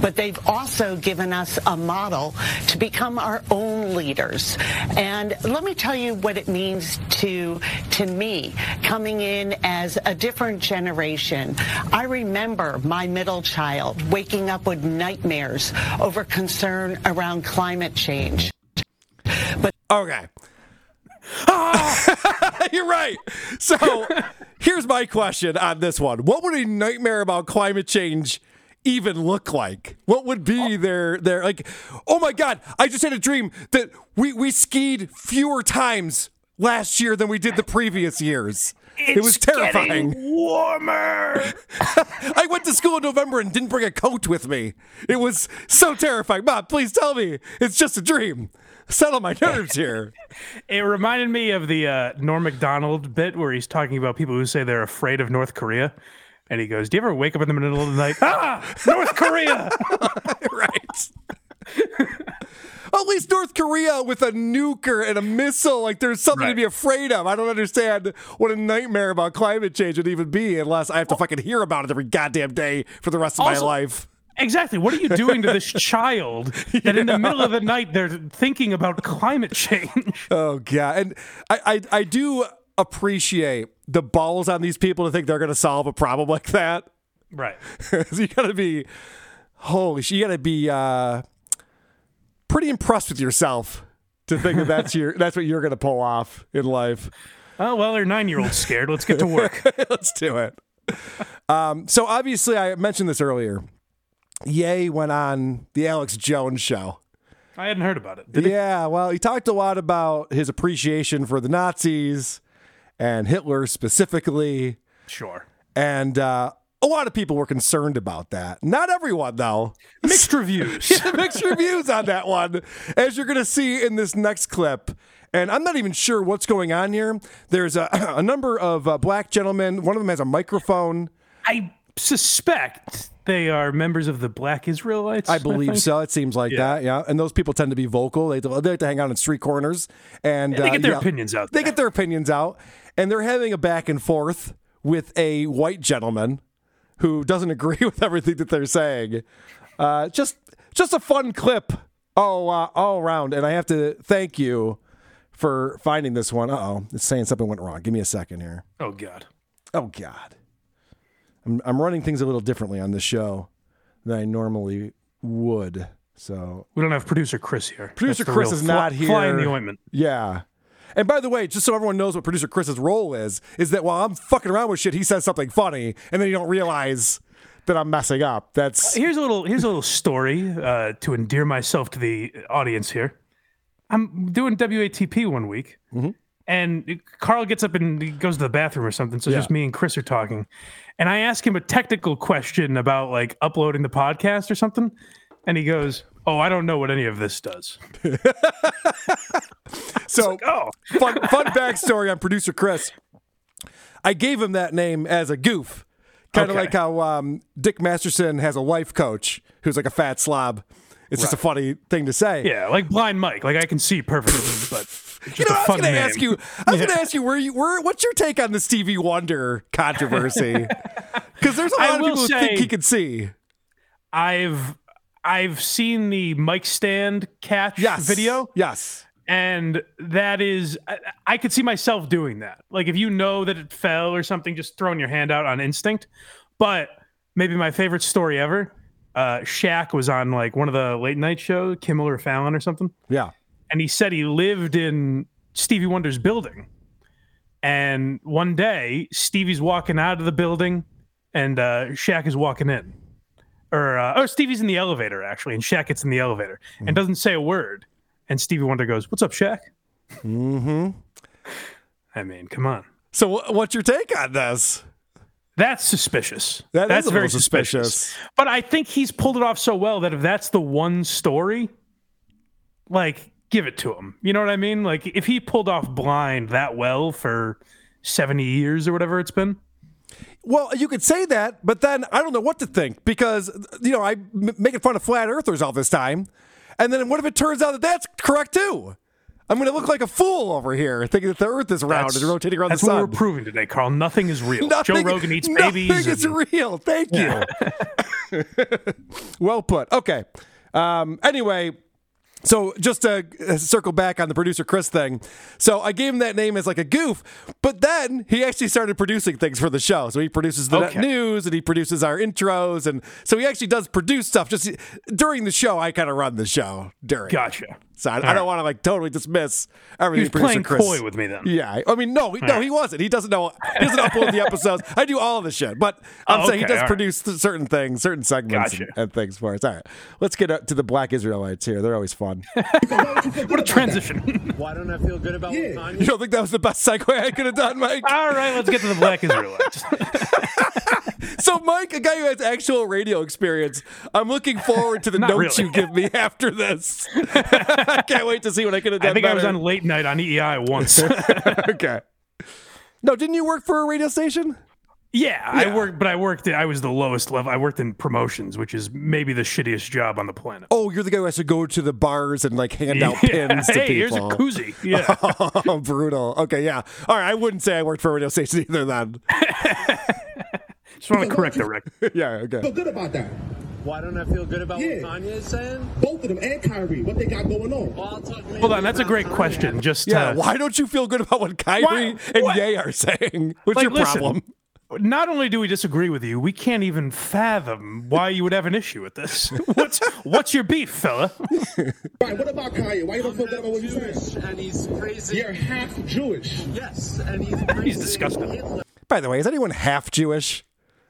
But they've also given us a model to become our own leaders. And let me tell you what it means to to me coming in as a different generation. I remember my middle child waking up with nightmares over concern around climate change. But okay. Ah! [laughs] You're right. So here's my question on this one. What would a nightmare about climate change even look like? What would be their their like oh my god, I just had a dream that we, we skied fewer times last year than we did the previous years. it was terrifying. Warmer. [laughs] I went to school in November and didn't bring a coat with me. It was so terrifying. Mom, please tell me it's just a dream. settle my nerves here. [laughs] It reminded me of the uh, Norm Macdonald bit where he's talking about people who say they're afraid of North Korea. And he goes, Do you ever wake up in the middle of the night? [laughs] Ah, North Korea! [laughs] right. At least North Korea with a nuker and a missile, like there's something to be afraid of. I don't understand what a nightmare about climate change would even be unless I have to fucking hear about it every goddamn day for the rest of my life. Exactly. What are you doing to this [laughs] child that in the middle of the night they're thinking about climate change? Oh god, and I, I I do appreciate the balls on these people to think they're going to solve a problem like that. Right. [laughs] so you got to be holy shit. You got to be uh, pretty impressed with yourself to think that that's your [laughs] that's what you're going to pull off in life. Oh, well, they're nine year olds scared. Let's get to work. [laughs] Let's do it. Um, so obviously, I mentioned this earlier. Ye went on the Alex Jones show. I hadn't heard about it. Did yeah, well, he talked a lot about his appreciation for the Nazis and Hitler specifically. Sure. And uh, a lot of people were concerned about that. Not everyone, though. [laughs] Mixed reviews. [laughs] Yeah, mixed reviews on that one, as you're going to see in this next clip. And I'm not even sure what's going on here. There's a, [clears throat] a number of uh, black gentlemen. One of them has a microphone. I suspect they are members of the Black Israelites. I believe think. so. It seems like Yeah. that. Yeah, and those people tend to be vocal. They, they like to hang out in street corners, and they uh, get their yeah, opinions out They get their opinions out, and they're having a back and forth with a white gentleman who doesn't [laughs] agree with everything that they're saying. Uh, just, just a fun clip all uh, all around, and I have to thank you for finding this one. Uh oh, it's saying something went wrong. Give me a second here. Oh, God. Oh God. I'm I'm running things a little differently on this show than I normally would. So We don't have producer Chris here. producer Chris is fly- not here. Fly in the ointment. Yeah. And by the way, just so everyone knows what producer Chris's role is, is that while I'm fucking around with shit, he says something funny, and then you don't realize that I'm messing up. That's Here's a little here's a little story uh, to endear myself to the audience here. I'm doing WATP one week, Mm-hmm. and Karl gets up and he goes to the bathroom or something. So Yeah. just me and Chris are talking, and I ask him a technical question about like uploading the podcast or something, and he goes, "Oh, I don't know what any of this does." [laughs] [laughs] so. oh, fun fun [laughs] backstory on producer Chris. I gave him that name as a goof, kind of Okay. like how um, Dick Masterson has a life coach who's like a fat slob. It's just a funny thing to say. Yeah, like blind Mike. Like I can see perfectly, but it's You just know, a I was going to ask you. I was going to ask you where you where. What's your take on the Stevie Wonder controversy? [laughs] Because there's a lot of will people who think he could see. I've I've seen the mic stand catch Yes. video. Yes. And that is, I, I could see myself doing that. Like if you know that it fell or something, just throwing your hand out on instinct. But maybe my favorite story ever, uh, Shaq was on like one of the late night shows, Kimmel or Fallon or something. Yeah. And he said he lived in Stevie Wonder's building. And one day, Stevie's walking out of the building and uh, Shaq is walking in. Or, uh, or Stevie's in the elevator, actually, and Shaq gets in the elevator and doesn't say a word. And Stevie Wonder goes, What's up, Shaq? Mm-hmm. I mean, come on. So wh- what's your take on this? That's suspicious. That is that's a very suspicious. suspicious. But I think he's pulled it off so well that if that's the one story, like, give it to him. You know what I mean? Like, if he pulled off blind that well for 70 years or whatever it's been. Well, you could say that, but then I don't know what to think because you know I'm making fun of flat earthers all this time, and then what if it turns out that that's correct too? I'm going to look like a fool over here, thinking that the Earth is round That's, and rotating around the sun. that's what we're proving today, Karl. Nothing is real. Nothing- Joe Rogan eats nothing babies. Nothing is and- real. Thank Yeah. you. [laughs] [laughs] well put. Okay. Um, anyway, so just to uh, circle back on the producer Chris thing. So I gave him that name as like a goof, but then he actually started producing things for the show. So he produces the Okay. news and he produces our intros, and so he actually does produce stuff. Just during the show, I kind of run the show during. Gotcha. So I, I don't want to like totally dismiss everything. was producer playing Chris. coy with me then. Yeah, I mean, no, he, no, he wasn't. He doesn't know. He doesn't upload the episodes. I do all of the shit, but I'm Oh, saying he does all right. produce th- certain things, certain segments, and, Gotcha. and things for us. All right, let's get up to the Black Israelites here. They're always fun. [laughs] what a transition. Why don't I feel good about lasagna? you don't think that was the best segue I could have done, Mike? All right, let's get to the Black Israelites. [laughs] [laughs] So, Mike, a guy who has actual radio experience, I'm looking forward to the [laughs] Not notes really. you give me after this. I [laughs] can't wait to see what I could have done. I think I was on late night on EEI once. [laughs] okay. No, didn't you work for a radio station? Yeah, I worked, but I worked. I was the lowest level. I worked in promotions, which is maybe the shittiest job on the planet. Oh, you're the guy who has to go to the bars and like hand out Yeah. pins to Hey, here's a koozie. Yeah. oh, brutal. Okay, yeah. All right, I wouldn't say I worked for a radio station either then. Just want to correct the [laughs] record. yeah, okay. Feel good about that. Why don't I feel good about Yeah. what Kanye is saying? Both of them and Kyrie, what they got going on. Well, I'll talk Hold on, that's a great Kanye. question. Just Yeah, uh, why don't you feel good about what Kyrie Why- and what? Ye are saying? What's Like, your listen, problem? Not only do we disagree with you, we can't even fathom why you would have an issue with this. [laughs] What's what's your beef, fella? [laughs] Right, what about Kanye? Why you don't feel good about what you Jewish saying? and he's crazy. You're half Jewish. Yes, and he's crazy. He's disgusting. By the way, is anyone half Jewish?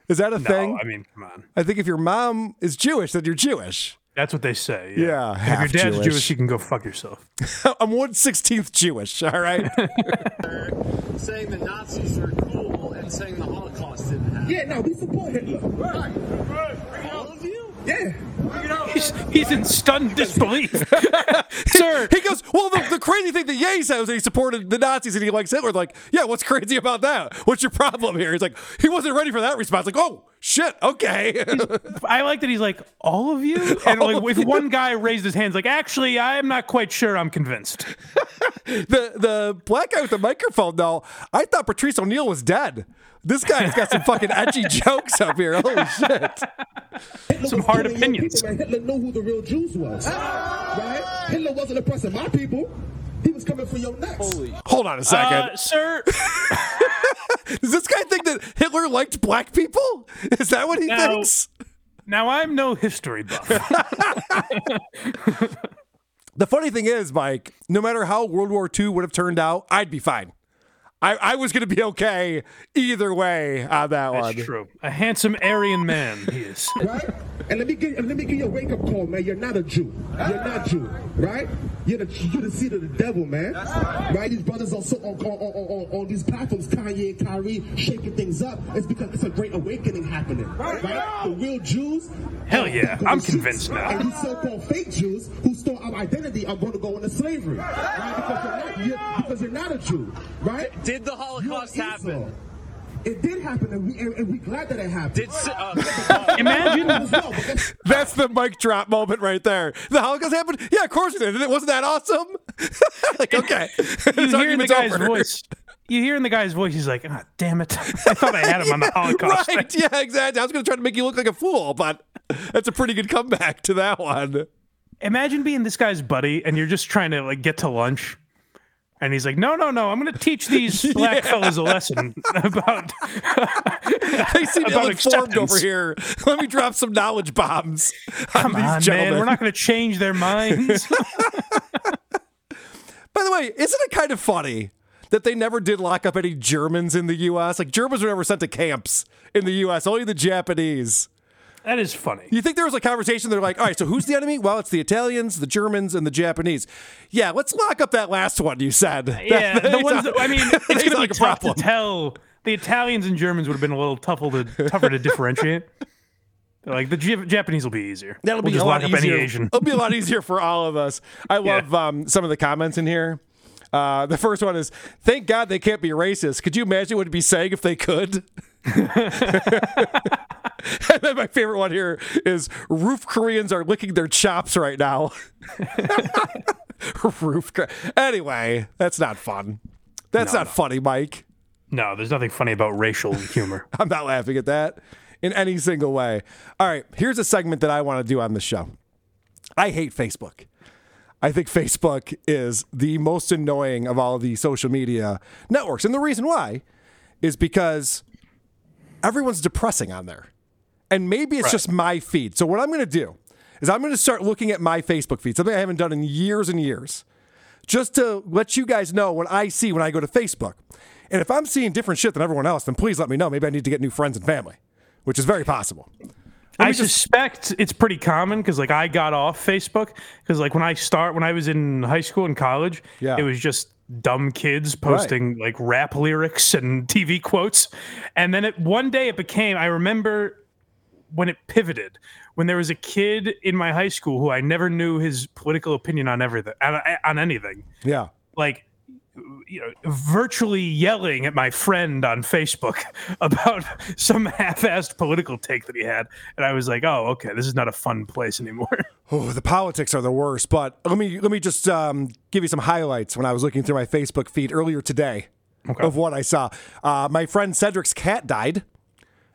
Is that a thing? No, I mean, come on. I think if your mom is Jewish, then you're Jewish. That's what they say. Yeah, And half if your dad's Jewish. Jewish. you can go fuck yourself. [laughs] I'm one sixteenth Jewish. All right. [laughs] saying the Nazis are cool and saying the Holocaust didn't happen. Yeah, no, we support Hitler. Right. All of you? Yeah. He's, he's in stunned disbelief. [laughs] [laughs] Sir, he goes, well, the, the crazy thing that Ye said was that he supported the Nazis and he likes Hitler. Like, yeah, what's crazy about that? What's your problem here? He's like, he wasn't ready for that response. Like, oh shit, okay. I like that he's like, all of you? [laughs] And All like, of if you. one guy raised his hands, like, actually, I'm not quite sure I'm convinced. [laughs] the the black guy with the microphone, though, I thought Patrice O'Neal was dead. This guy's got some fucking edgy [laughs] jokes up here. Holy shit. Hitler Some hard killing opinions. people, and Hitler knew who the real Jews was. Right? Hitler wasn't oppressing my people. He was coming for your necks. Hold on a second. Uh, sir, [laughs] Does this guy think that Hitler liked black people? Is that what he Now- thinks? now I'm no history buff. [laughs] The funny thing is, Mike, no matter how World War II would have turned out, I'd be fine. I, I was going to be okay either way on that one. That's true. A handsome Aryan man he is. right? And let me give let me give you a wake up call, man. You're not a Jew. You're not Jew, right? You're the you're the seed of the devil, man. right. These brothers are so on on, on, on, on these platforms, Kanye and Kyrie, shaking things up. It's because it's a great awakening happening, right? The real Jews. Hell yeah, I'm the convinced now. And these so-called fake Jews who stole our identity are going to go into slavery, right? Because you're not, you're, because you're not a Jew, right? Did the Holocaust You're happen? It did happen, and we and, and we glad that it happened. Did uh, [laughs] Imagine [laughs] That's the mic drop moment right there. The Holocaust happened? Yeah, of course it did. It wasn't that awesome? [laughs] like, okay. you This hear the guy's over. voice. You hear in the guy's voice, he's like, ah, damn it. I thought I had him on the Holocaust. Right. Yeah, exactly. I was going to try to make you look like a fool, but that's a pretty good comeback to that one. Imagine being this guy's buddy and you're just trying to like get to lunch. And he's like, no, no, no, I'm going to teach these [laughs] black Yeah. fellas a lesson about. [laughs] They seem About ill-informed over here. Let me drop some knowledge bombs. Come these on, man. gentlemen. We're not going to change their minds. [laughs] By the way, isn't it kind of funny that they never did lock up any Germans in the U.S.? Like Germans were never sent to camps in the U.S. Only the Japanese. That is funny. You think there was a conversation? They're like, all right, so who's the enemy? Well, it's the Italians, the Germans, and the Japanese. Yeah, let's lock up that last one. You said. [laughs] Yeah, the ones that, I mean, [laughs] it's to be like a tough problem. to tell. The Italians and Germans would have been a little tougher to tougher to differentiate. [laughs] Like the Jap- Japanese will be easier. That'll we'll be just a lot lock up easier. any Asian. It'll be a lot easier for all of us. I love um, some of the comments in here. Uh, the first one is, "Thank God they can't be racist." Could you imagine what it'd be saying if they could? [laughs] and then my favorite one here is, "Roof Koreans are licking their chops right now." [laughs] Roof. Anyway, that's not fun. That's No, not no. funny, Mike. No, there's nothing funny about racial [laughs] humor. I'm not laughing at that in any single way. All right, here's a segment that I want to do on the show. I hate Facebook. I think Facebook is the most annoying of all the social media networks. And the reason why is because everyone's depressing on there. And maybe it's just my feed. So, what I'm going to do is I'm going to start looking at my Facebook feed, something I haven't done in years and years, just to let you guys know what I see when I go to Facebook. And if I'm seeing different shit than everyone else, then please let me know. Maybe I need to get new friends and family, which is very possible. I suspect it's pretty common because like I got off Facebook because like when I start when I was in high school and college, Yeah. it was just dumb kids posting like rap lyrics and [laughs] TV quotes. And then it, one day it became, I remember when it pivoted, when there was a kid in my high school who I never knew his political opinion on everything, on, on anything. Yeah. Like, you know, virtually yelling at my friend on Facebook [laughs] about [laughs] some half-assed political take that he had, and I was like, "Oh, okay, this is not a fun place anymore." [laughs] Oh, the politics are the worst. But let me let me just um, give you some highlights when I was looking through my Facebook feed earlier today of what I saw. Uh, my friend Cedric's cat died.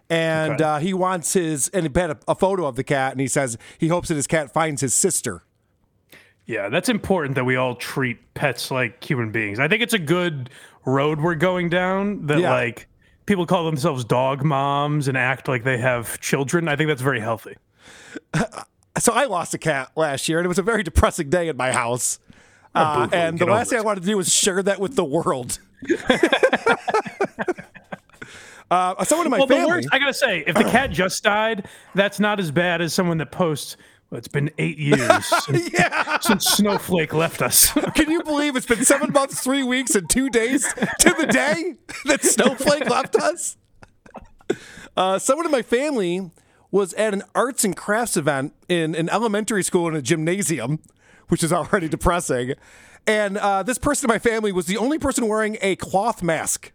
And Okay. uh, he wants his, and he had a, a photo of the cat, and he says he hopes that his cat finds his sister. Yeah, that's important that we all treat pets like human beings. I think it's a good road we're going down that Yeah. like people call themselves dog moms and act like they have children. I think that's very healthy. [laughs] So I lost a cat last year, and it was a very depressing day in my house. Uh, and the last thing I wanted to do was share that with the world. [laughs] [laughs] uh, someone in my well, family. worst, I gotta say, if the [clears throat] cat just died, that's not as bad as someone that posts. It's been eight years [laughs] since, since Snowflake left us. [laughs] Can you believe it's been seven months, three weeks, and two days to the day that Snowflake left us? Uh, someone in my family was at an arts and crafts event in an elementary school in a gymnasium, which is already depressing. And uh, this person in my family was the only person wearing a cloth mask.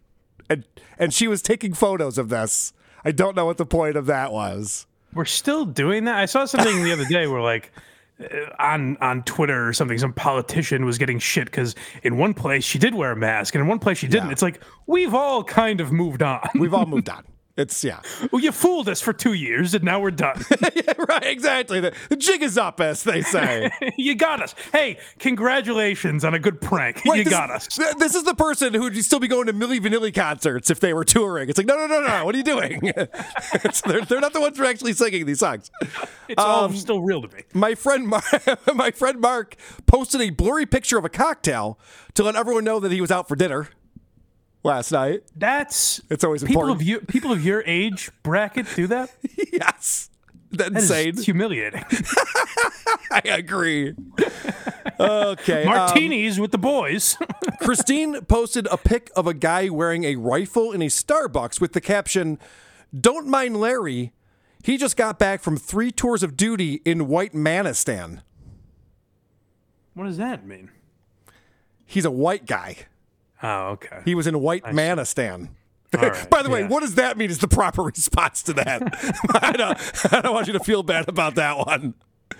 And, and she was taking photos of this. I don't know what the point of that was. We're still doing that. I saw something the other day where like uh, on on Twitter or something, some politician was getting shit because in one place she did wear a mask and in one place she didn't. It's like we've all kind of moved on. We've all [laughs] moved on. It's yeah. well, you fooled us for two years and now we're done. [laughs] right, exactly. The, the jig is up, as they say. [laughs] you got us. Hey, congratulations on a good prank. Right, you got us. th- This is the person who would still be going to Milli Vanilli concerts if they were touring. It's like, no, no, no, no. What are you doing? [laughs] They're, they're not the ones who are actually singing these songs. It's all Um, still real to me. My friend, Mark, my friend Mark posted a blurry picture of a cocktail to let everyone know that he was out for dinner last night. That's it's always People important. of you, people of your age bracket do that. [laughs] yes, that's That insane. humiliating. [laughs] I agree. Okay, um, Martinis with the boys. [laughs] Christine posted a pic of a guy wearing a rifle in a Starbucks with the caption, Don't mind Larry. He just got back from three tours of duty in White Manistan. what does that mean? He's a white guy. Oh, okay. He was in White Manistan. All right, [laughs] By the way, yeah. what does that mean is the proper [laughs] response to that? [laughs] I, don't, I don't want you to feel bad about that one.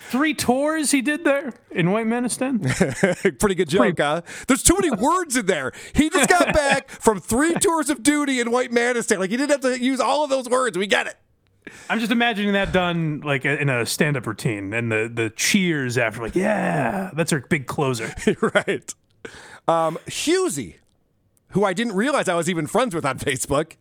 Three tours he did there in White Manistan. Pretty good joke, huh? There's too many words in there. He just got back from three tours of duty in White Manistan. Like, he didn't have to use all of those words. We get it. I'm just imagining that done like in a stand-up routine, and the the cheers after, like, yeah, that's our big closer. right. Um, Husey, who I didn't realize I was even friends with on [laughs] Facebook.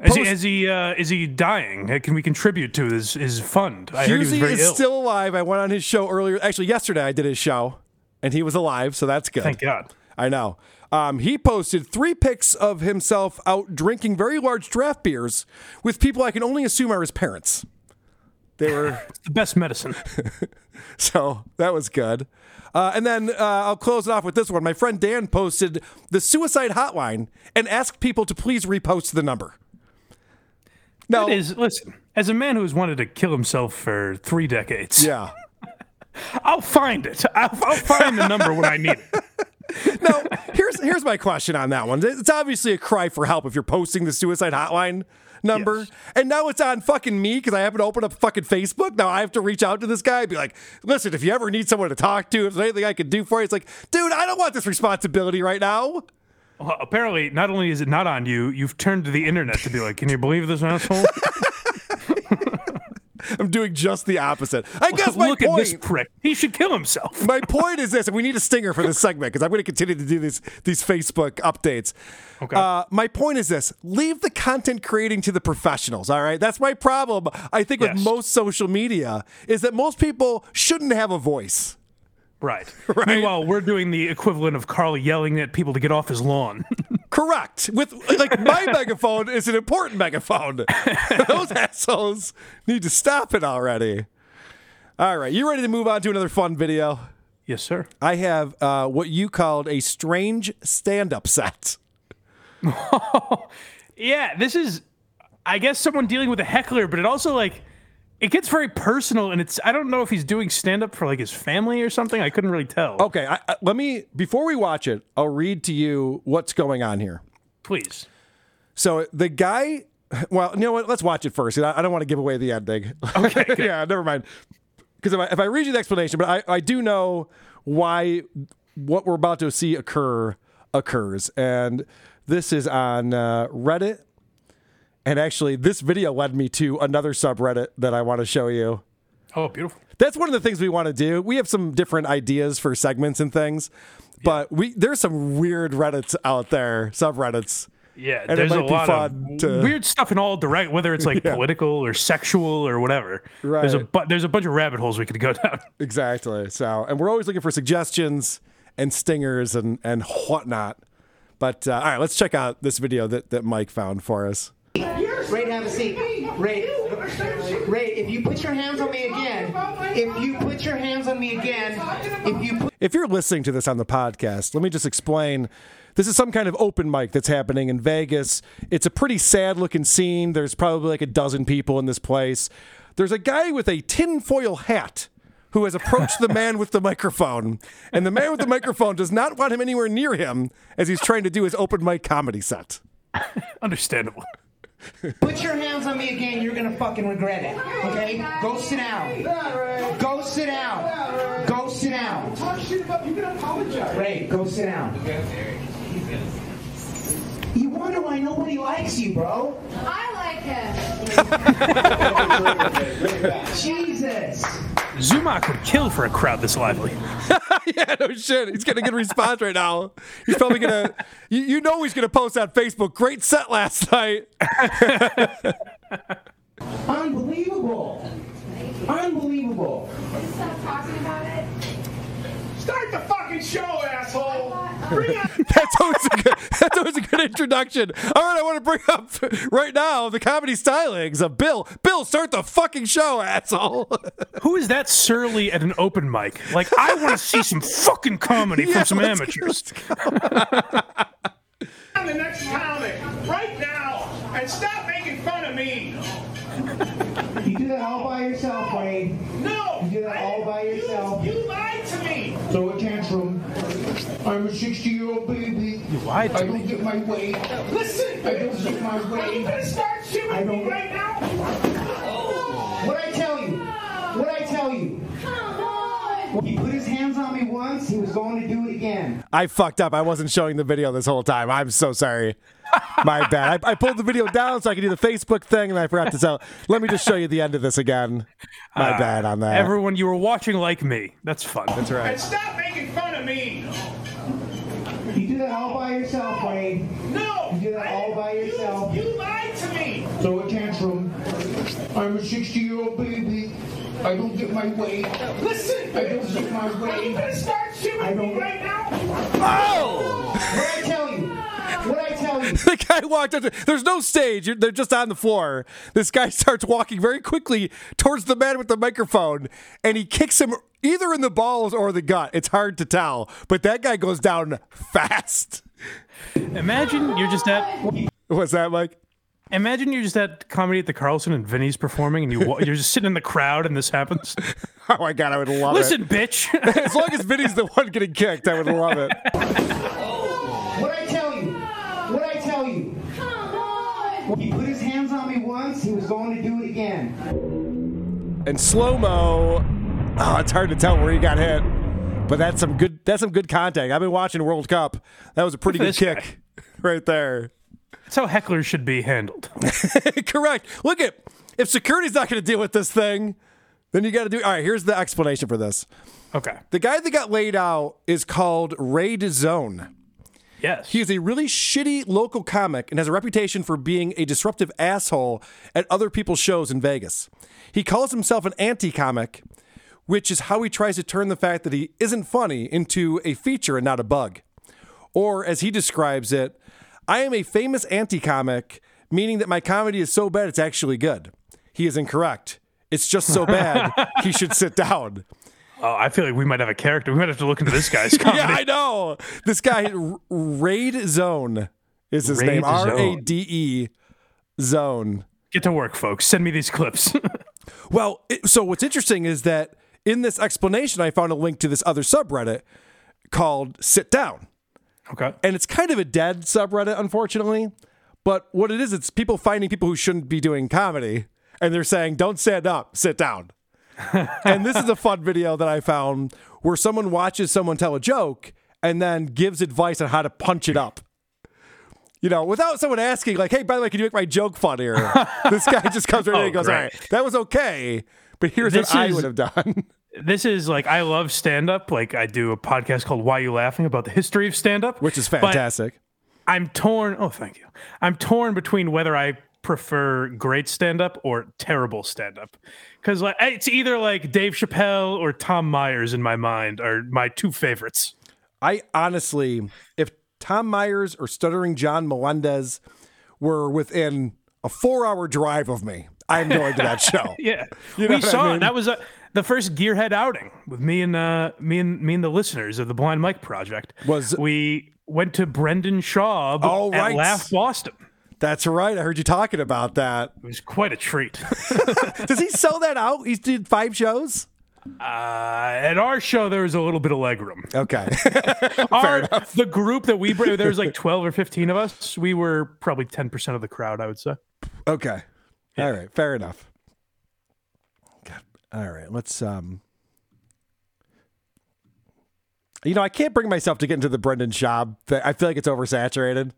Is he is he, uh, is he dying? Uh, Can we contribute to his his fund? I heard he was very is ill. still alive. I went on his show earlier. Actually, yesterday I did his show, and he was alive, so that's good. Thank God. I know. Um, he posted three pics of himself out drinking very large draft beers with people I can only assume are his parents. They were [laughs] the best medicine. [laughs] so that was good. Uh, and then uh, I'll close it off with this one. My friend Dan posted the suicide hotline and asked people to please repost the number. No, That is, listen, as a man who's wanted to kill himself for three decades, Yeah. [laughs] I'll find it. I'll, I'll find the number when I need it. [laughs] now, here's here's my question on that one. It's obviously a cry for help if you're posting the suicide hotline number, and now it's on fucking me because I happen to open up fucking Facebook. Now I have to reach out to this guy and be like, "Listen, if you ever need someone to talk to, if there's anything I can do for you," it's like, dude, I don't want this responsibility right now. Well, apparently, not only is it not on you, you've turned to the internet to be like, "Can you believe this asshole? [laughs] I'm doing just the opposite. I [laughs] guess my Look point. at this prick. He should kill himself." My point is this, and we need a stinger for this segment because I'm going to continue to do these these Facebook updates. Okay. Uh, my point is this: leave the content creating to the professionals. All right, that's my problem. I think with most social media is that most people shouldn't have a voice. [laughs] Right. Meanwhile, we're doing the equivalent of Karl yelling at people to get off his lawn. [laughs] Correct. With like my [laughs] megaphone is an important megaphone. [laughs] Those assholes need to stop it already. All right, you ready to move on to another fun video? Yes, sir. I have uh, what you called a strange stand-up set. [laughs] Yeah, this is, I guess, someone dealing with a heckler, but it also like it gets very personal, and it's I don't know if he's doing stand up for like his family or something. I couldn't really tell. Okay, I, I, let me before we watch it, I'll read to you what's going on here. Please. So the guy, well, you know what? Let's watch it first. I, I don't want to give away the ending. Okay, [laughs] yeah, never mind. Because if I, if I read you the explanation, but I, I do know why what we're about to see occur occurs, and this is on uh, Reddit. And actually, this video led me to another subreddit that I want to show you. Oh, beautiful. That's one of the things we want to do. We have some different ideas for segments and things, but we there's some weird Reddits out there, subreddits. Yeah, and there's a lot fun of to- weird stuff in all direct, whether it's like [laughs] Yeah. political or sexual or whatever. Right. There's a bu- there's a bunch of rabbit holes we could go [laughs] down. Exactly. So, and we're always looking for suggestions and stingers and and whatnot. But uh, all right, let's check out this video that that Mike found for us. Ray, have a seat. Ray, Ray, if you put your hands on me again, if you put your hands on me again, if you put If you're listening to this on the podcast, let me just explain. This is some kind of open mic that's happening in Vegas. It's a pretty sad looking scene. There's probably like a dozen people in this place. There's a guy with a tinfoil hat who has approached the man with the microphone. And the man with the microphone does not want him anywhere near him as he's trying to do his open mic comedy set. Understandable. Put your hands on me again, you're gonna fucking regret it. Okay? Go sit down. Go sit down. Go sit down. Talk shit about you can apologize. Ray, go sit down. You wonder why nobody likes you, bro. I like him. [laughs] Jesus. Zumock would kill for a crowd this lively. [laughs] yeah, no shit. He's getting a good response right now. He's probably gonna. You, you know he's gonna post on Facebook. Great set last night. [laughs] Unbelievable. Unbelievable. Stop talking about it. Start the fucking show, asshole! [laughs] That's always a good. That's always a good introduction. All right, I want to bring up right now the comedy stylings of Bill. Bill, start the fucking show, asshole. Who is that surly at an open mic? Like, I want to see some fucking comedy Yeah, from some let's go, amateurs. I'm [laughs] the next comic, right now, and stop making fun of me! You do that all by yourself, Ray. No! You do that all by yourself. You lied to me! Throw a tantrum. I'm a 60 year old baby. You lied I to don't me. get my way. Listen! I don't get my Are you way. gonna start shooting I me don't- right now? What I tell you? What I tell you? Come on. He put his hands on me once. He was going to do it again. I fucked up. I wasn't showing the video this whole time. I'm so sorry. My bad. I, I pulled the video down so I could do the Facebook thing, and I forgot to tell. Let me just show you the end of this again. My Ah, bad on that. Everyone, you were watching like me. That's fun. That's right. And stop making fun of me! You do that all by yourself, Ray. No! You do that all by yourself. You lied to me! Throw a tantrum. I'm a 60 year old baby. I don't get my way. Listen! I don't get my Are you way. gonna start shooting I me don't- right now? What I tell you? [laughs] What I tell you? the guy walked up. To, there's no stage. You're- They're just on the floor. This guy [laughs] starts walking very quickly towards the man with the microphone, and he kicks him either in the balls or the gut. It's hard to tell, but that guy goes down fast. Imagine you're just at. What's that, Mike? Imagine you're just at comedy at the Carlson and Vinny's performing, and you you're just sitting in the crowd, and this happens. [laughs] Oh my god, I would love Listen, it. Listen, bitch. As long as Vinny's the one getting kicked, I would love it. What I tell you? What I tell you? He put his hands on me once. He was going to do it again. And slow mo. Oh, ah, it's hard to tell where he got hit, but that's some good. That's some good contact. I've been watching World Cup. That was a pretty Good good for this kick, [laughs] right there. That's how hecklers should be handled. [laughs] Correct. Look at if security's not going to deal with this thing, then you got to do. All right, here's the explanation for this. Okay. The guy that got laid out is called Ray DeZone. Yes. He is a really shitty local comic and has a reputation for being a disruptive asshole at other people's shows in Vegas. He calls himself an anti comic, which is how he tries to turn the fact that he isn't funny into a feature and not a bug. Or, as he describes it, I am a famous anti comic, meaning that my comedy is so bad it's actually good. He is incorrect. It's just so bad, [laughs] he should sit down. Oh, I feel like we might have a character. We might have to look into this guy's comedy. [laughs] yeah, I know. This guy, Raid Zone, is his Raid name. R A. D E Zone. Get to work, folks. Send me these clips. [laughs] Well, it, so what's interesting is that in this explanation, I found a link to this other subreddit called Sit Down. okay. And it's kind of a dead subreddit, unfortunately. But what it is, it's people finding people who shouldn't be doing comedy. And they're saying, don't stand up, sit down. And this is a fun video that I found where someone watches someone tell a joke and then gives advice on how to punch it up. You know, without someone asking, like, hey, by the way, can you make my joke funnier? this guy just comes right in [laughs] Oh, and goes, great. all right, that was okay, but here's This what I would have done. [laughs] This is like I love stand up. Like I do a podcast called Why You Laughing about the history of stand up, Which is fantastic. I'm torn. Oh, thank you. I'm torn between whether I prefer great stand up or terrible stand up. Cuz like it's either like Dave Chappelle or Tom Myers in my mind are my two favorites. I honestly, if Tom Myers or Stuttering John Melendez were within a four hour drive of me, I'm going to that [laughs] show. Yeah. You know we what I saw mean? That was a, the first gearhead outing with me and uh me and me and the listeners of the Blind Mike project. Was- we went to Brendan Schaub Oh, at right. Laugh Boston. That's right. I heard you talking about that. It was quite a treat. [laughs] Does he sell that out? He did five shows? Uh, at our show, there was a little bit of legroom. Okay. [laughs] Our, the group that we brought, there was like 12 or 15 of us. We were probably 10% of the crowd, I would say. Okay. All right. Fair enough. God. All right. Let's um You know, I can't bring myself to get into the Brendan Schaub. thing. I feel like it's oversaturated.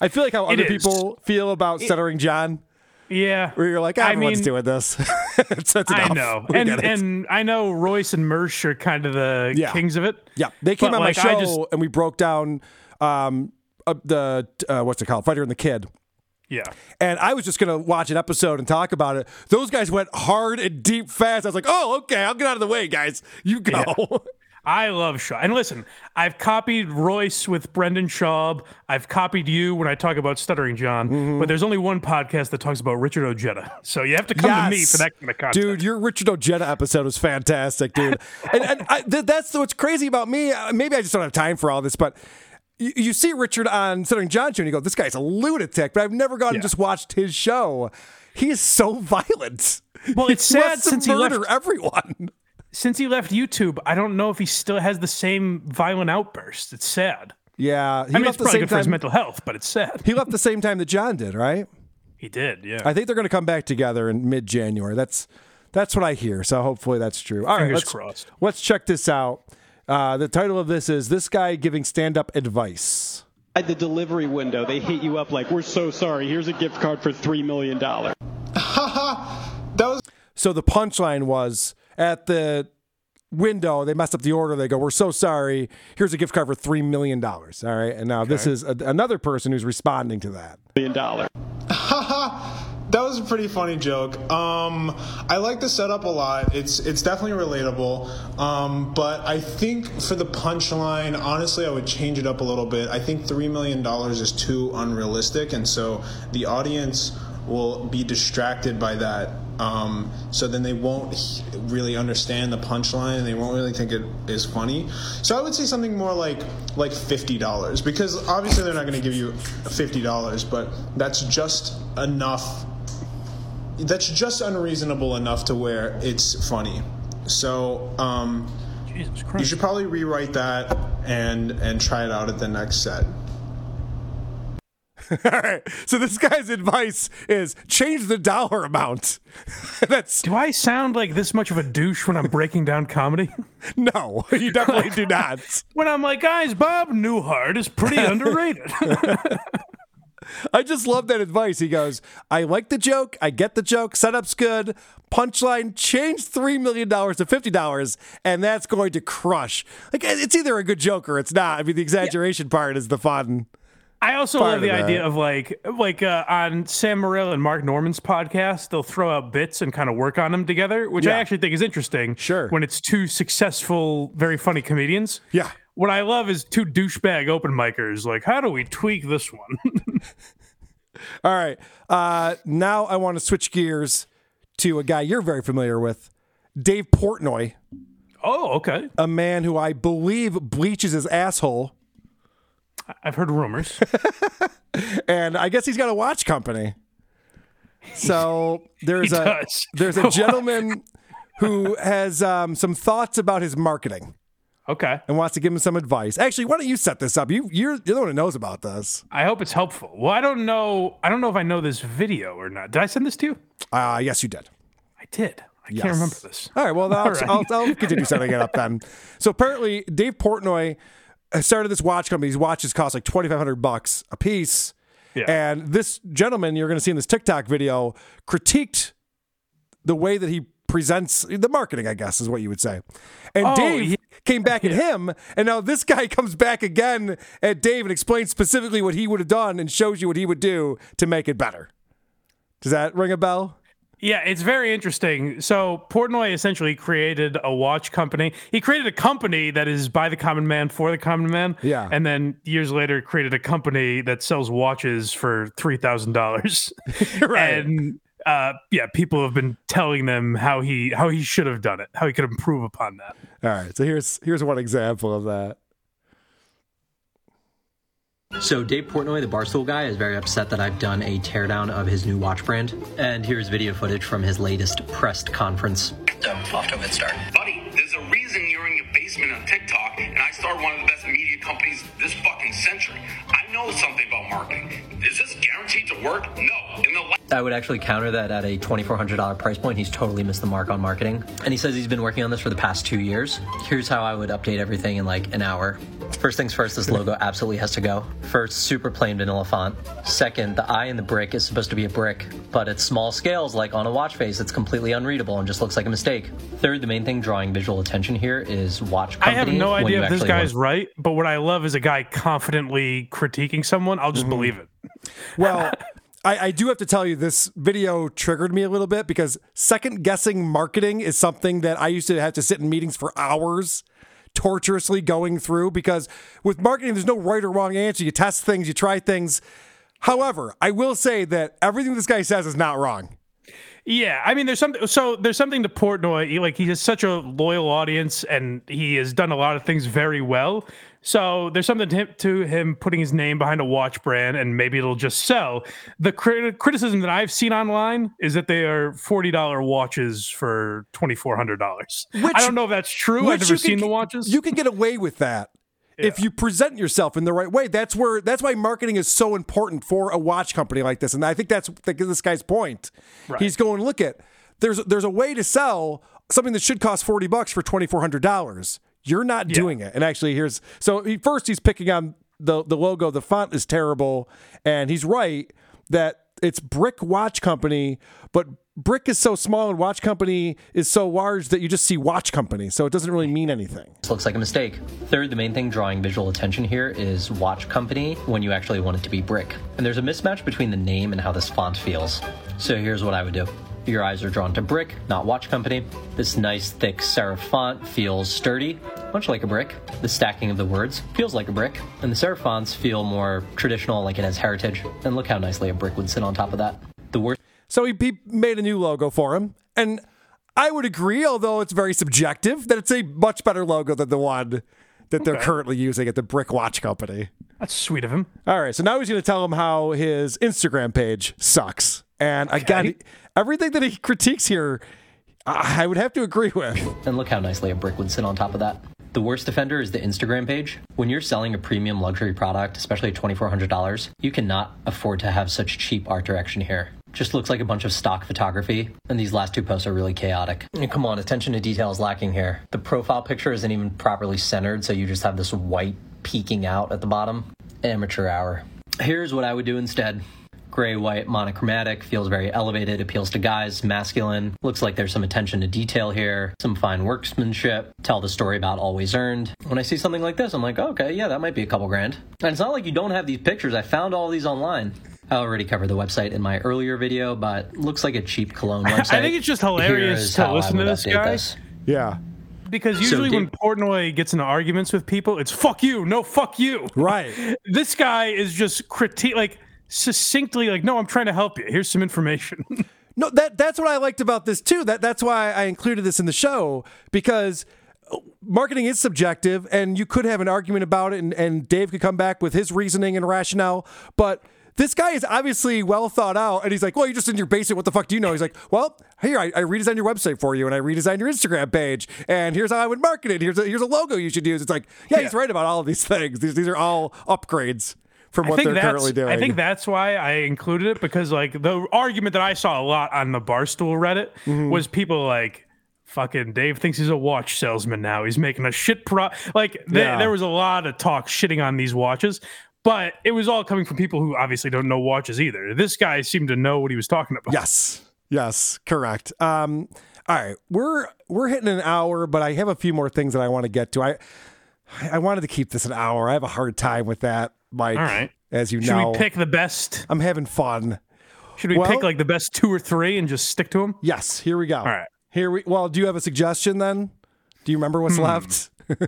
I feel like how It other is. people feel about Stuttering John, Yeah. where you're like, I everyone's mean- doing this. [laughs] it's, it's I know. We And and I know Royce and Mersh are kind of the Yeah. kings of it. Yeah, they came But, on like, my show just- and we broke down um uh, the uh, what's it called, Fighter and the Kid. Yeah. And I was just gonna watch an episode and talk about it. Those guys went hard and deep fast. I was like, oh, okay, I'll get out of the way, guys. You go. [laughs] I love Shaw. And listen, I've copied Royce with Brendan Schaub. I've copied you when I talk about Stuttering John. Mm-hmm. But there's only one podcast that talks about Richard Ojeda. So you have to come to me for that kind of content. Dude, your Richard Ojeda episode was fantastic, dude. [laughs] and and I, th- that's what's crazy about me. Uh, Maybe I just don't have time for all this, but you, you see Richard on Stuttering John show and you go, this guy's a lunatic, but I've never gone and just watched his show. He is so [laughs] violent. Well, it's He sad since he murder left- everyone. Since he left YouTube, I don't know if he still has the same violent outbursts. It's sad. Yeah, he I mean, left it's the probably same good for his mental health, but it's sad. He left the same time that John did, right? He did, yeah. I think they're going to come back together in mid January. That's that's what I hear. So hopefully that's true. All right, Fingers let's, crossed. Let's check this out. Uh, the title of this is "This Guy Giving Stand Up Advice." At the delivery window, they hit you up like, "We're so sorry. Here's a gift card for three million dollars." Ha ha those So the punchline was at the window. They messed up the order. They go, "We're so sorry. Here's a gift card for three million dollars." All right, and now this is a, another person who's responding to that. Million dollar. [laughs] That was a pretty funny joke. Um, I like the setup a lot. It's it's definitely relatable. Um, but I think for the punchline, honestly, I would change it up a little bit. I think three million dollars is too unrealistic, and so the audience will be distracted by that. Um, so then they won't really understand the punchline, and they won't really think it is funny. So I would say something more like like fifty dollars, because obviously they're not going to give you fifty dollars, but that's just enough that's just unreasonable enough to where it's funny. So um, you should probably rewrite that and and try it out at the next set. [laughs] All right. So this guy's advice is change the dollar amount. [laughs] That's Do I sound like this much of a douche when I'm breaking down comedy? [laughs] no, you definitely do not. When I'm like, guys, Bob Newhart is pretty underrated. I just love that advice. He goes, I like the joke. I get the joke. Setup's good. Punchline, change $3 million to $50, and that's going to crush. Like, it's either a good joke or it's not. I mean, the exaggeration part is the fun. I also Part love the that. idea of like like uh, on Sam Morril and Mark Normand's podcast, they'll throw out bits and kind of work on them together, which I actually think is interesting. Sure. When it's two successful, very funny comedians. Yeah. What I love is two douchebag open micers. Like, how do we tweak this one? [laughs] All right. Uh, now I want to switch gears to a guy you're very familiar with, Dave Portnoy. Oh, okay. A man who I believe bleaches his asshole. I've heard rumors. [laughs] and I guess he's got a watch company. So [laughs] there's He a does. there's a [laughs] gentleman who has um, some thoughts about his marketing. Okay. And wants to give him some advice. Actually, why don't you set this up? You you're, you're the one who knows about this. I hope it's helpful. Well, I don't know. I don't know if I know this video or not. Did I send this to you? Uh yes, you did. I did. I Yes. can't remember this. All right, well, I'll, All right. I'll, I'll continue setting it up then. So apparently, Dave Portnoy has started this watch company. These watches cost like twenty five hundred bucks a piece. Yeah. And this gentleman you're going to see in this TikTok video critiqued the way that he presents the marketing, I guess is what you would say. And Oh, Dave yeah. came back at [laughs] him, and now this guy [laughs] comes back again at Dave and explains specifically what he would have done and shows you what he would do to make it better. Does that ring a bell? Yeah, it's very interesting. So Portnoy essentially created a watch company. He created a company that is by the common man for the common man. Yeah. And then years later created a company that sells watches for three thousand dollars. [laughs] Right. And uh, yeah, people have been telling them how he how he should have done it, how he could improve upon that. All right, so here's here's one example of that. So Dave Portnoy, the Barstool guy, is very upset that I've done a teardown of his new watch brand. And here's video footage from his latest pressed conference. Um, off to a good start. Buddy, there's a reason you're in your basement on TikTok, and I started one of the best media companies this fucking century. I know something about marketing. Is this guaranteed to work? No. In the la- I would actually counter that at a $2,400 price point. He's totally missed the mark on marketing. And he says he's been working on this for the past two years. Here's how I would update everything in like an hour. First things first, this logo absolutely has to go. First, super plain vanilla font. Second, the eye in the brick is supposed to be a brick, but at small scales, like on a watch face, it's completely unreadable and just looks like a mistake. Third, the main thing drawing visual attention here is watch I have no idea if this guy's want- right, but what I love is a guy confidently critiquing someone. I'll just Mm-hmm. believe it. Well, [laughs] I, I do have to tell you, this video triggered me a little bit because second guessing marketing is something that I used to have to sit in meetings for hours, torturously going through. Because with marketing, there's no right or wrong answer. You test things, you try things. However, I will say that everything this guy says is not wrong. Yeah, I mean, there's something. So there's something to Portnoy. He, like he has such a loyal audience, and he has done a lot of things very well. So there's something to him, to him putting his name behind a watch brand, and maybe it'll just sell. The crit- criticism that I've seen online is that they are forty dollar watches for twenty four hundred dollars. I don't know if that's true. I've never you seen can- the watches. You can get away with that if you present yourself in the right way. That's where that's why marketing is so important for a watch company like this. And I think that's the, this guy's point. He's going, look at there's there's a way to sell something that should cost forty bucks for twenty four hundred dollars. You're not doing it. And actually, here's so he, first he's picking on the the logo. The font is terrible, and he's right that it's Brick Watch Company, but Brick is so small and Watch Company is so large that you just see Watch Company, so it doesn't really mean anything. This looks like a mistake. Third, the main thing drawing visual attention here is watch company when you actually want it to be brick. And there's a mismatch between the name and how this font feels. So here's what I would do. Your eyes are drawn to brick, not watch company. This nice thick serif font feels sturdy, much like a brick. The stacking of the words feels like a brick. And the serif fonts feel more traditional, like it has heritage. And look how nicely a brick would sit on top of that. The worst So he, he made a new logo for him, and I would agree, although it's very subjective, that it's a much better logo than the one that they're Okay. currently using at the Brick Watch Company. That's sweet of him. All right, so now he's going to tell him how his Instagram page sucks, and again, everything that he critiques here, I I would have to agree with. And look how nicely a brick would sit on top of that. The worst offender is the Instagram page. When you're selling a premium luxury product, especially at $2,400, you cannot afford to have such cheap art direction here. Just looks like a bunch of stock photography, and these last two posts are really chaotic. And come on, attention to detail is lacking here. The profile picture isn't even properly centered, so you just have this white peeking out at the bottom. Amateur hour. Here's what I would do instead. Gray, white, monochromatic, feels very elevated, appeals to guys, masculine. Looks like there's some attention to detail here, some fine workmanship, tell the story about always earned. When I see something like this, I'm like, okay, yeah, that might be a couple grand. And it's not like you don't have these pictures, I found all these online. I already covered the website in my earlier video, but looks like a cheap cologne [laughs] website. I think it's just hilarious to listen to this update guy. this. Yeah. Because So usually when Portnoy gets into arguments with people, it's fuck you, no fuck you. Right. [laughs] This guy is just critique like succinctly like, no, I'm trying to help you. Here's some information. [laughs] No, that that's what I liked about this too. That that's why I included this in the show because uh, marketing is subjective, and you could have an argument about it, and, and Dave could come back with his reasoning and rationale, but. This guy is obviously well thought out, and he's like, "Well, you're just in your basement. What the fuck do you know?" He's like, "Well, here I, I redesigned your website for you, and I redesigned your Instagram page, and here's how I would market it. Here's a, here's a logo you should use." It's like, yeah, he's right about all of these things. These these are all upgrades from I what think they're that's- currently doing. I think that's why I included it because like the argument that I saw a lot on the Barstool Reddit Mm-hmm. was people like fucking Dave thinks he's a watch salesman now. He's making a shit pro like th- Yeah. there was a lot of talk shitting on these watches. But it was all coming from people who obviously don't know watches either. This guy seemed to know what he was talking about. Yes. Yes, correct. Um, all right, we're we're hitting an hour, but I have a few more things that I want to get to. I I wanted to keep this an hour. I have a hard time with that, Mike. All right. as you know. Should know. we pick the best? I'm having fun. Should we Well- pick like the best two or three and just stick to them? Yes, here we go. All right. Here we well, do you have a suggestion then? Do you remember what's Hmm. left? [laughs]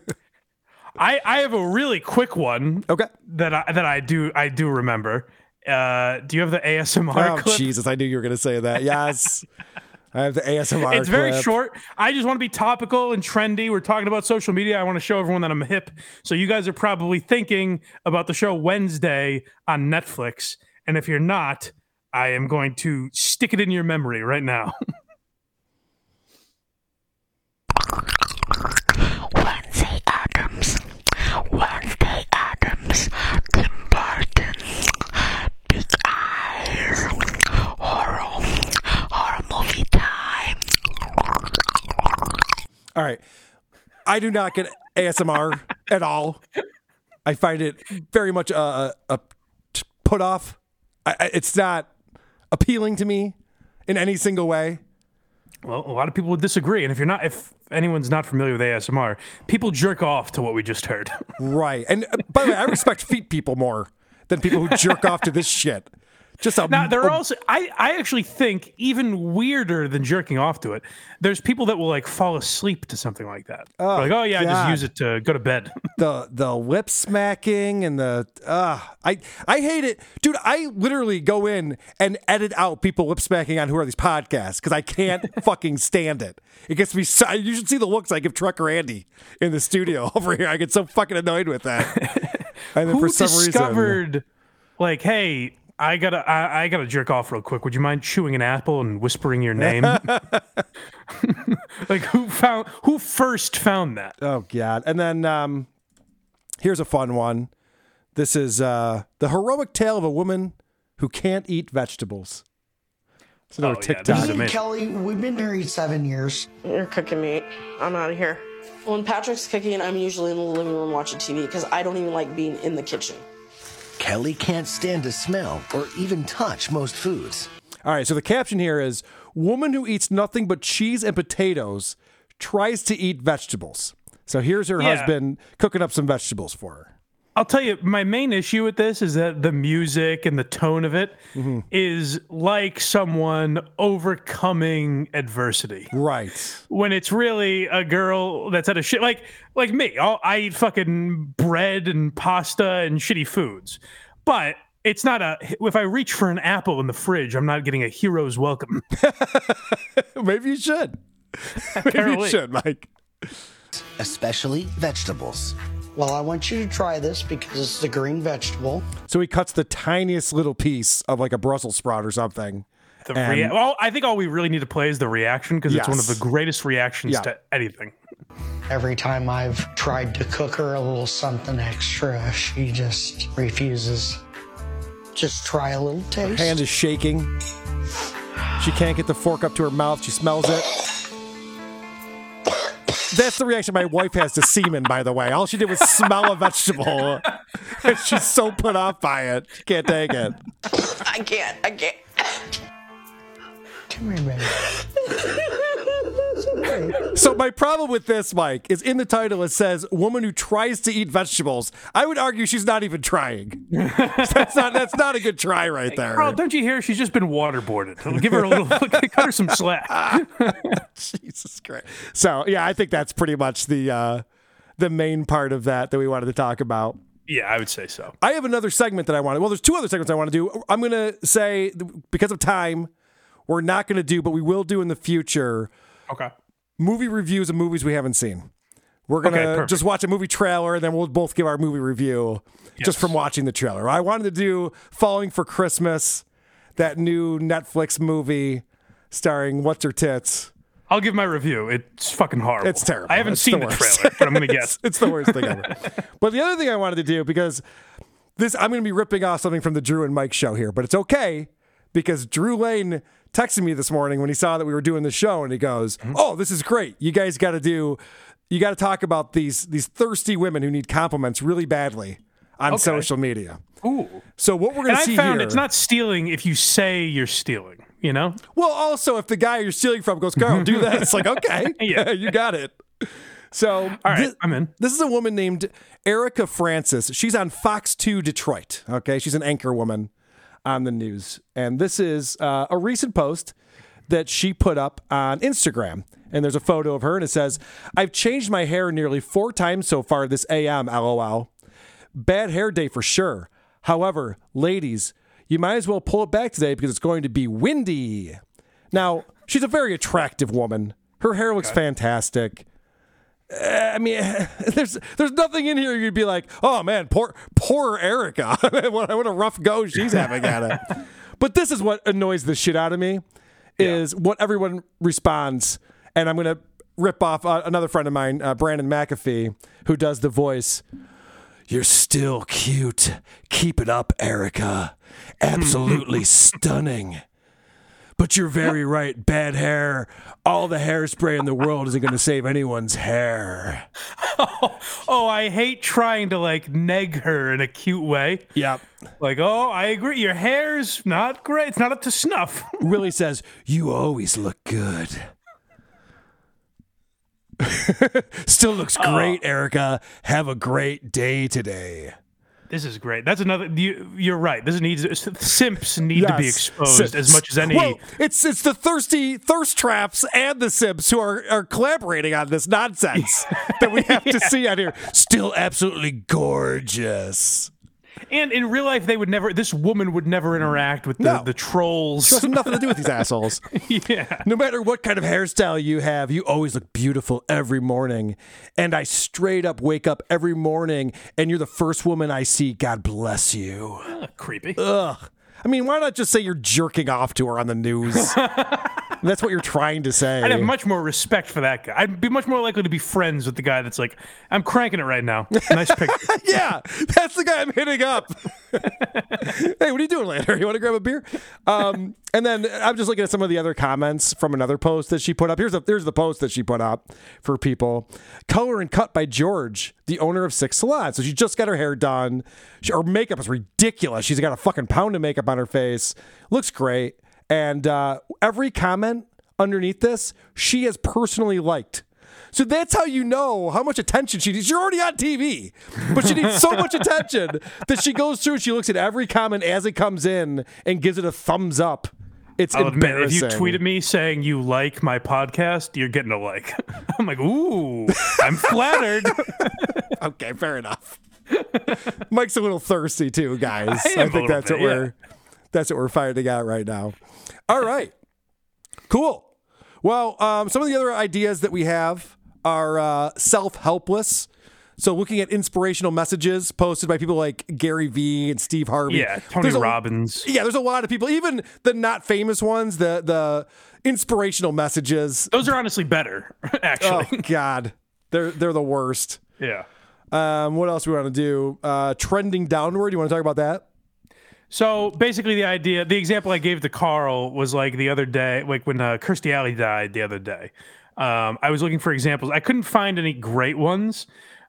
I, I have a really quick one. Okay. That I that I do I do remember. Uh, do you have the ASMR oh clip? Jesus, I knew you were gonna say that. Yes. [laughs] I have the ASMR. It's very clip. short. I just want to be topical and trendy. We're talking about social media. I want to show everyone that I'm hip. So you guys are probably thinking about the show Wednesday on Netflix. And if you're not, I am going to stick it in your memory right now. [laughs] Wednesday Addams. Wednesday Addams. Tim Burton. Big eyes. Horror. Horror movie time. All right. I do not get ASMR [laughs] at all. I find it very much a put off. I, I- it's not appealing to me in any single way. Well, a lot of people would disagree. And if you're not, if anyone's not familiar with ASMR, people jerk off to what we just heard. Right. And uh, by the way, I respect [laughs] feet people more than people who jerk off to this shit. Just a, Now there are a- also I, I actually think even weirder than jerking off to it. There's people that will like fall asleep to something like that. They're like, oh yeah, I just use it to go to bed. [laughs] the the lip smacking and the uh I I hate it. Dude, I literally go in and edit out people lip smacking on who are these podcasts because I can't [laughs] fucking stand it. It gets me so you should see the looks I give Trucker Andy in the studio [laughs] over here. I get so fucking annoyed with that. And then Who for some reason discovered like, hey, I gotta I, I gotta jerk off real quick. Would you mind chewing an apple and whispering your name? [laughs] [laughs] like who found who first found that? Oh god. And then um here's a fun one. This is uh the heroic tale of a woman who can't eat vegetables. It's another TikTok. Me and Kelly, we've been married seven years. You're cooking me. I'm out of here. When Patrick's cooking, I'm usually in the living room watching TV because I don't even like being in the kitchen. Kelly can't stand to smell or even touch most foods. All right, so the caption here is Woman who eats nothing but cheese and potatoes tries to eat vegetables. So here's her Yeah. husband cooking up some vegetables for her. I'll tell you, my main issue with this is that the music and the tone of it is Mm-hmm. like someone overcoming adversity. Right. When it's really a girl that's at a shit like like me. I'll, I eat fucking bread and pasta and shitty foods, but it's not a. If I reach for an apple in the fridge, I'm not getting a hero's welcome. [laughs] Maybe you should. [laughs] Maybe you should, Mike. Especially vegetables. Well, I want you to try this because it's a green vegetable. So he cuts the tiniest little piece of like a Brussels sprout or something. The and- rea- well, I think all we really need to play is the reaction because it's one of the greatest reactions Yeah. to anything. Every time I've tried to cook her a little something extra, she just refuses. Just try a little taste. her taste. hand is shaking. She can't get the fork up to her mouth. She smells it. That's the reaction my wife has to semen, by the way. All she did was smell a vegetable. And [laughs] she's so put off by it. She can't take it. I can't. I can't. Come here, baby. [laughs] So my problem with this, Mike, is in the title it says "woman who tries to eat vegetables." I would argue she's not even trying. [laughs] that's not that's not a good try right there. Karl, don't you hear? She's just been waterboarded. Give her a little, [laughs] cut her some slack. [laughs] Jesus Christ. So yeah, I think that's pretty much the uh, the main part of that that we wanted to talk about. Yeah, I would say so. I have another segment that I want. Well, there's two other segments I want to do. I'm going to say because of time, we're not going to do, but we will do in the future. Okay. Movie reviews of movies we haven't seen. We're gonna Okay, just watch a movie trailer, and then we'll both give our movie review just from watching the trailer. I wanted to do "Falling for Christmas," that new Netflix movie starring what's her tits. I'll give my review. It's fucking horrible. It's terrible. I haven't It's seen the the, trailer, but I'm gonna It's- [laughs] guess. it's the worst thing ever. [laughs] but the other thing I wanted to do because this I'm going to be ripping off something from the Drew and Mike show here, but it's okay because Drew Lane texted me this morning when he saw that we were doing the show, and he goes. "Oh, this is great! You guys got to do, you got to talk about these these thirsty women who need compliments really badly on Okay. social media." Ooh. So what we're going And to I see found here, it's not stealing if you say you're stealing. You know. well, also if the guy you're stealing from goes, "Karl, do that," it's like, [laughs] okay, Yeah. [laughs] you got it. So, All right, thi- I'm in. This is a woman named Erica Francis. She's on Fox 2 Detroit. Okay. She's an anchor woman on the news. And this is uh, a recent post that she put up on Instagram. And there's a photo of her, and it says, I've changed my hair nearly four times so far this AM, lol. Bad hair day for sure. However, ladies, you might as well pull it back today because it's going to be windy. Now, she's a very attractive woman. Her hair looks fantastic. I mean, [laughs] there's there's nothing in here you'd be like, oh man, poor poor Erica. [laughs] what, what a rough go she's having at it. [laughs] But this is what annoys the shit out of me is what everyone responds, and I'm gonna rip off uh, another friend of mine, uh, Brandon McAfee, who does the voice. You're still cute. Keep it up, Erica. Absolutely stunning. But you're very [laughs] right. Bad hair. All the hairspray in the world isn't going to save anyone's hair. [laughs] Oh, I hate trying to like neg her in a cute way. Yep. Like, oh, I agree. Your hair's not great. It's not up to snuff. [laughs] Really says, You always look good. Still looks oh. great, Erica. Have a great day today. This is great. That's another. You, you're right. This needs simps need to be exposed as much as any. Well, it's it's the thirsty thirst traps and the simps who are, are collaborating on this nonsense [laughs] that we have to see on here. Still absolutely gorgeous. And in real life, they would never. This woman would never mm. interact with the, No. the trolls. She has nothing to do with these [laughs] assholes. yeah. No matter what kind of hairstyle you have, you always look beautiful every morning. And I straight up wake up every morning and you're the first woman I see. God bless you. creepy. Ugh. I mean, why not just say you're jerking off to her on the news? [laughs] that's what you're trying to say. I'd have much more respect for that guy. I'd be much more likely to be friends with the guy that's like, I'm cranking it right now. Nice [laughs] picture. yeah, that's the guy I'm hitting up. [laughs] hey, what are you doing later? You want to grab a beer? Um, and then I'm just looking at some of the other comments from another post that she put up. Here's a, here's the post that she put up for people. Color and cut by George, the owner of Six Salon. So she just got her hair done. She, her makeup is ridiculous. She's got a fucking pound of makeup on her face. Looks great. And uh, every comment underneath this, she has personally liked. So that's how you know how much attention she needs. You're already on TV, but she needs so [laughs] much attention that she goes through and she looks at every comment as it comes in and gives it a thumbs up. It's I'll admit, if you tweeted me saying you like my podcast, you're getting a like. [laughs] I'm like, ooh, I'm flattered. [laughs] okay, fair enough. Mike's a little thirsty too, guys. I a think that's bit, what we're that's what we're finding out right now. All right, cool. Well, um, some of the other ideas that we have are uh, self helpless. So, looking at inspirational messages posted by people like Gary Vee and Steve Harvey. Yeah, Tony There's a- Robbins. Yeah, there's a lot of people, even the not famous ones, the the inspirational messages. Those are honestly better, [laughs] actually. Oh God, they're they're the worst. Yeah. Um, what else we want to do? Uh, trending downward. You want to talk about that? So basically, the idea, the example I gave to Karl was like the other day, like when uh, Kirstie Alley died the other day. Um, I was looking for examples. I couldn't find any great ones,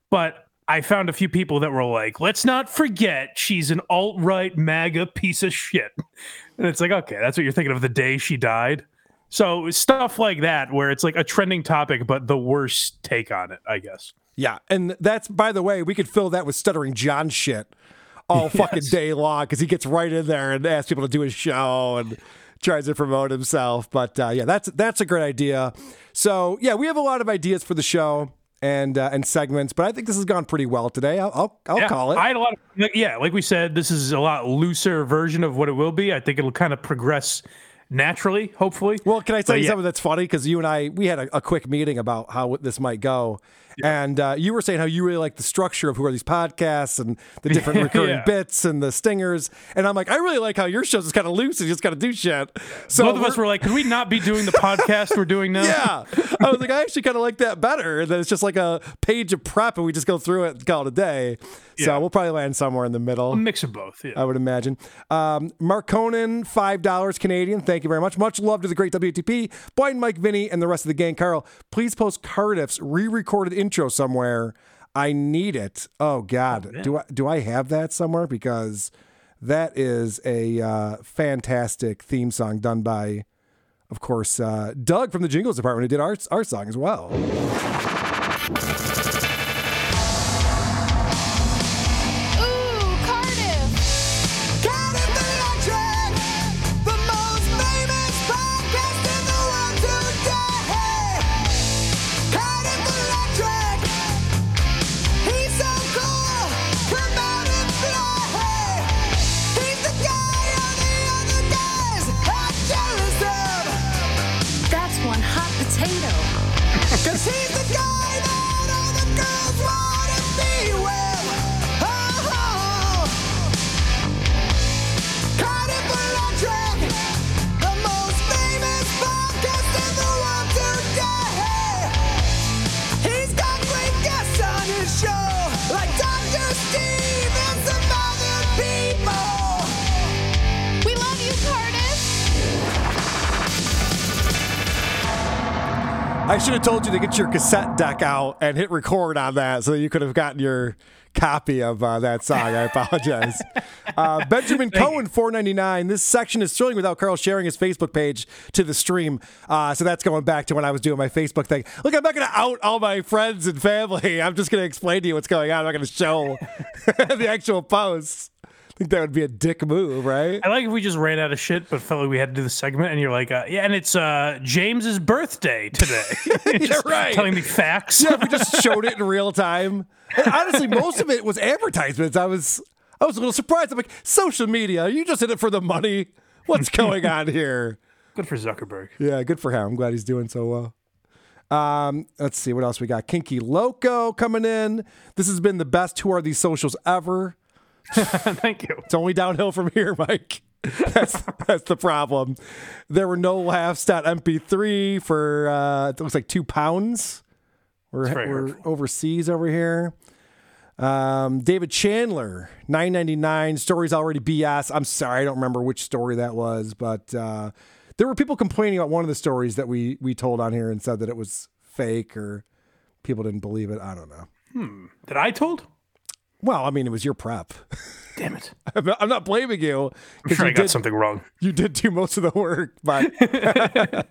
but I found a few people that were like, "Let's not forget she's an alt right MAGA piece of shit." [laughs] And it's like, okay, that's what you're thinking of the day she died. So stuff like that, where it's like a trending topic, but the worst take on it, I guess. Yeah, and that's by the way, we could fill that with stuttering John shit all [laughs] fucking Yes. day long because he gets right in there and asks people to do his show and tries to promote himself. But uh, yeah, that's that's a great idea. So yeah, we have a lot of ideas for the show and uh, and segments, but I think this has gone pretty well today. I'll I'll, I'll Yeah, call it. I had a lot of, yeah, like we said, this is a lot looser version of what it will be. I think it'll kind of progress naturally, hopefully. Well, can I tell But you yeah. something that's funny? Because you and I, we had a, a quick meeting about how this might go. And uh, you were saying how you really like the structure of who are these podcasts and the different [laughs] recurring Yeah. bits and the stingers. And I'm like, I really like how your show's just kind of loose and you just got to do shit. So Both of us we're- like, could we not be doing the podcast we're doing now? yeah. I was like, I actually kind of like that better. And then it's just like a page of prep and we just go through it and call it a day. So we'll probably land somewhere in the middle. A mix of both. Yeah. I would imagine. Um, Mark Conan, $5 Canadian. Thank you very much. Much love to the great WTP, Boyd, Mike, Vinny, and the rest of the gang. Karl, please post Cardiff's re recorded intro somewhere. I need it. Oh, God. do, I, do I have that somewhere? Because that is a uh, fantastic theme song done by, of course, uh, Doug from the Jingles Department, who did our, our song as well. I should have told you to get your cassette deck out and hit record on that so that you could have gotten your copy of uh, that song. I apologize. [laughs] uh, Benjamin Cohen, four ninety nine. This section is thrilling without Karl sharing his Facebook page to the stream. Uh, so that's going back to when I was doing my Facebook thing. Look, I'm not going to out all my friends and family. I'm just going to explain to you what's going on. I'm not going to show [laughs] the actual posts. I [laughs] think that would be a dick move, right? I like if we just ran out of shit, but felt like we had to do the segment, and you're like, uh, yeah, and it's uh, James's birthday today. [laughs] [laughs] Just right. Telling me facts. Yeah, if we just showed it in real time. And honestly, most of it was advertisements. I was I was a little surprised. I'm like, social media, you just in it for the money. What's going on here? Good for Zuckerberg. Yeah, good for him. I'm glad he's doing so well. Um, let's see what else we got. Kinky Loco coming in. This has been the best Who Are These Socials ever. [laughs] Thank you. It's only downhill from here, [laughs] Mike. That's that's the problem. There were no laughs. MP3 for uh, it looks like two pounds. We're, we're overseas over here. Um, David Chandler, nine ninety nine. Stories already BS. I'm sorry, I don't remember which story that was, but uh, there were people complaining about one of the stories that we we told on here and said that it was fake or people didn't believe it. I don't know. Hmm. That I told? Well, I mean, it was your prep. Damn it. [laughs] I'm not, I'm not blaming you. I'm sure you I got did- something wrong. You did do most of the work, but [laughs]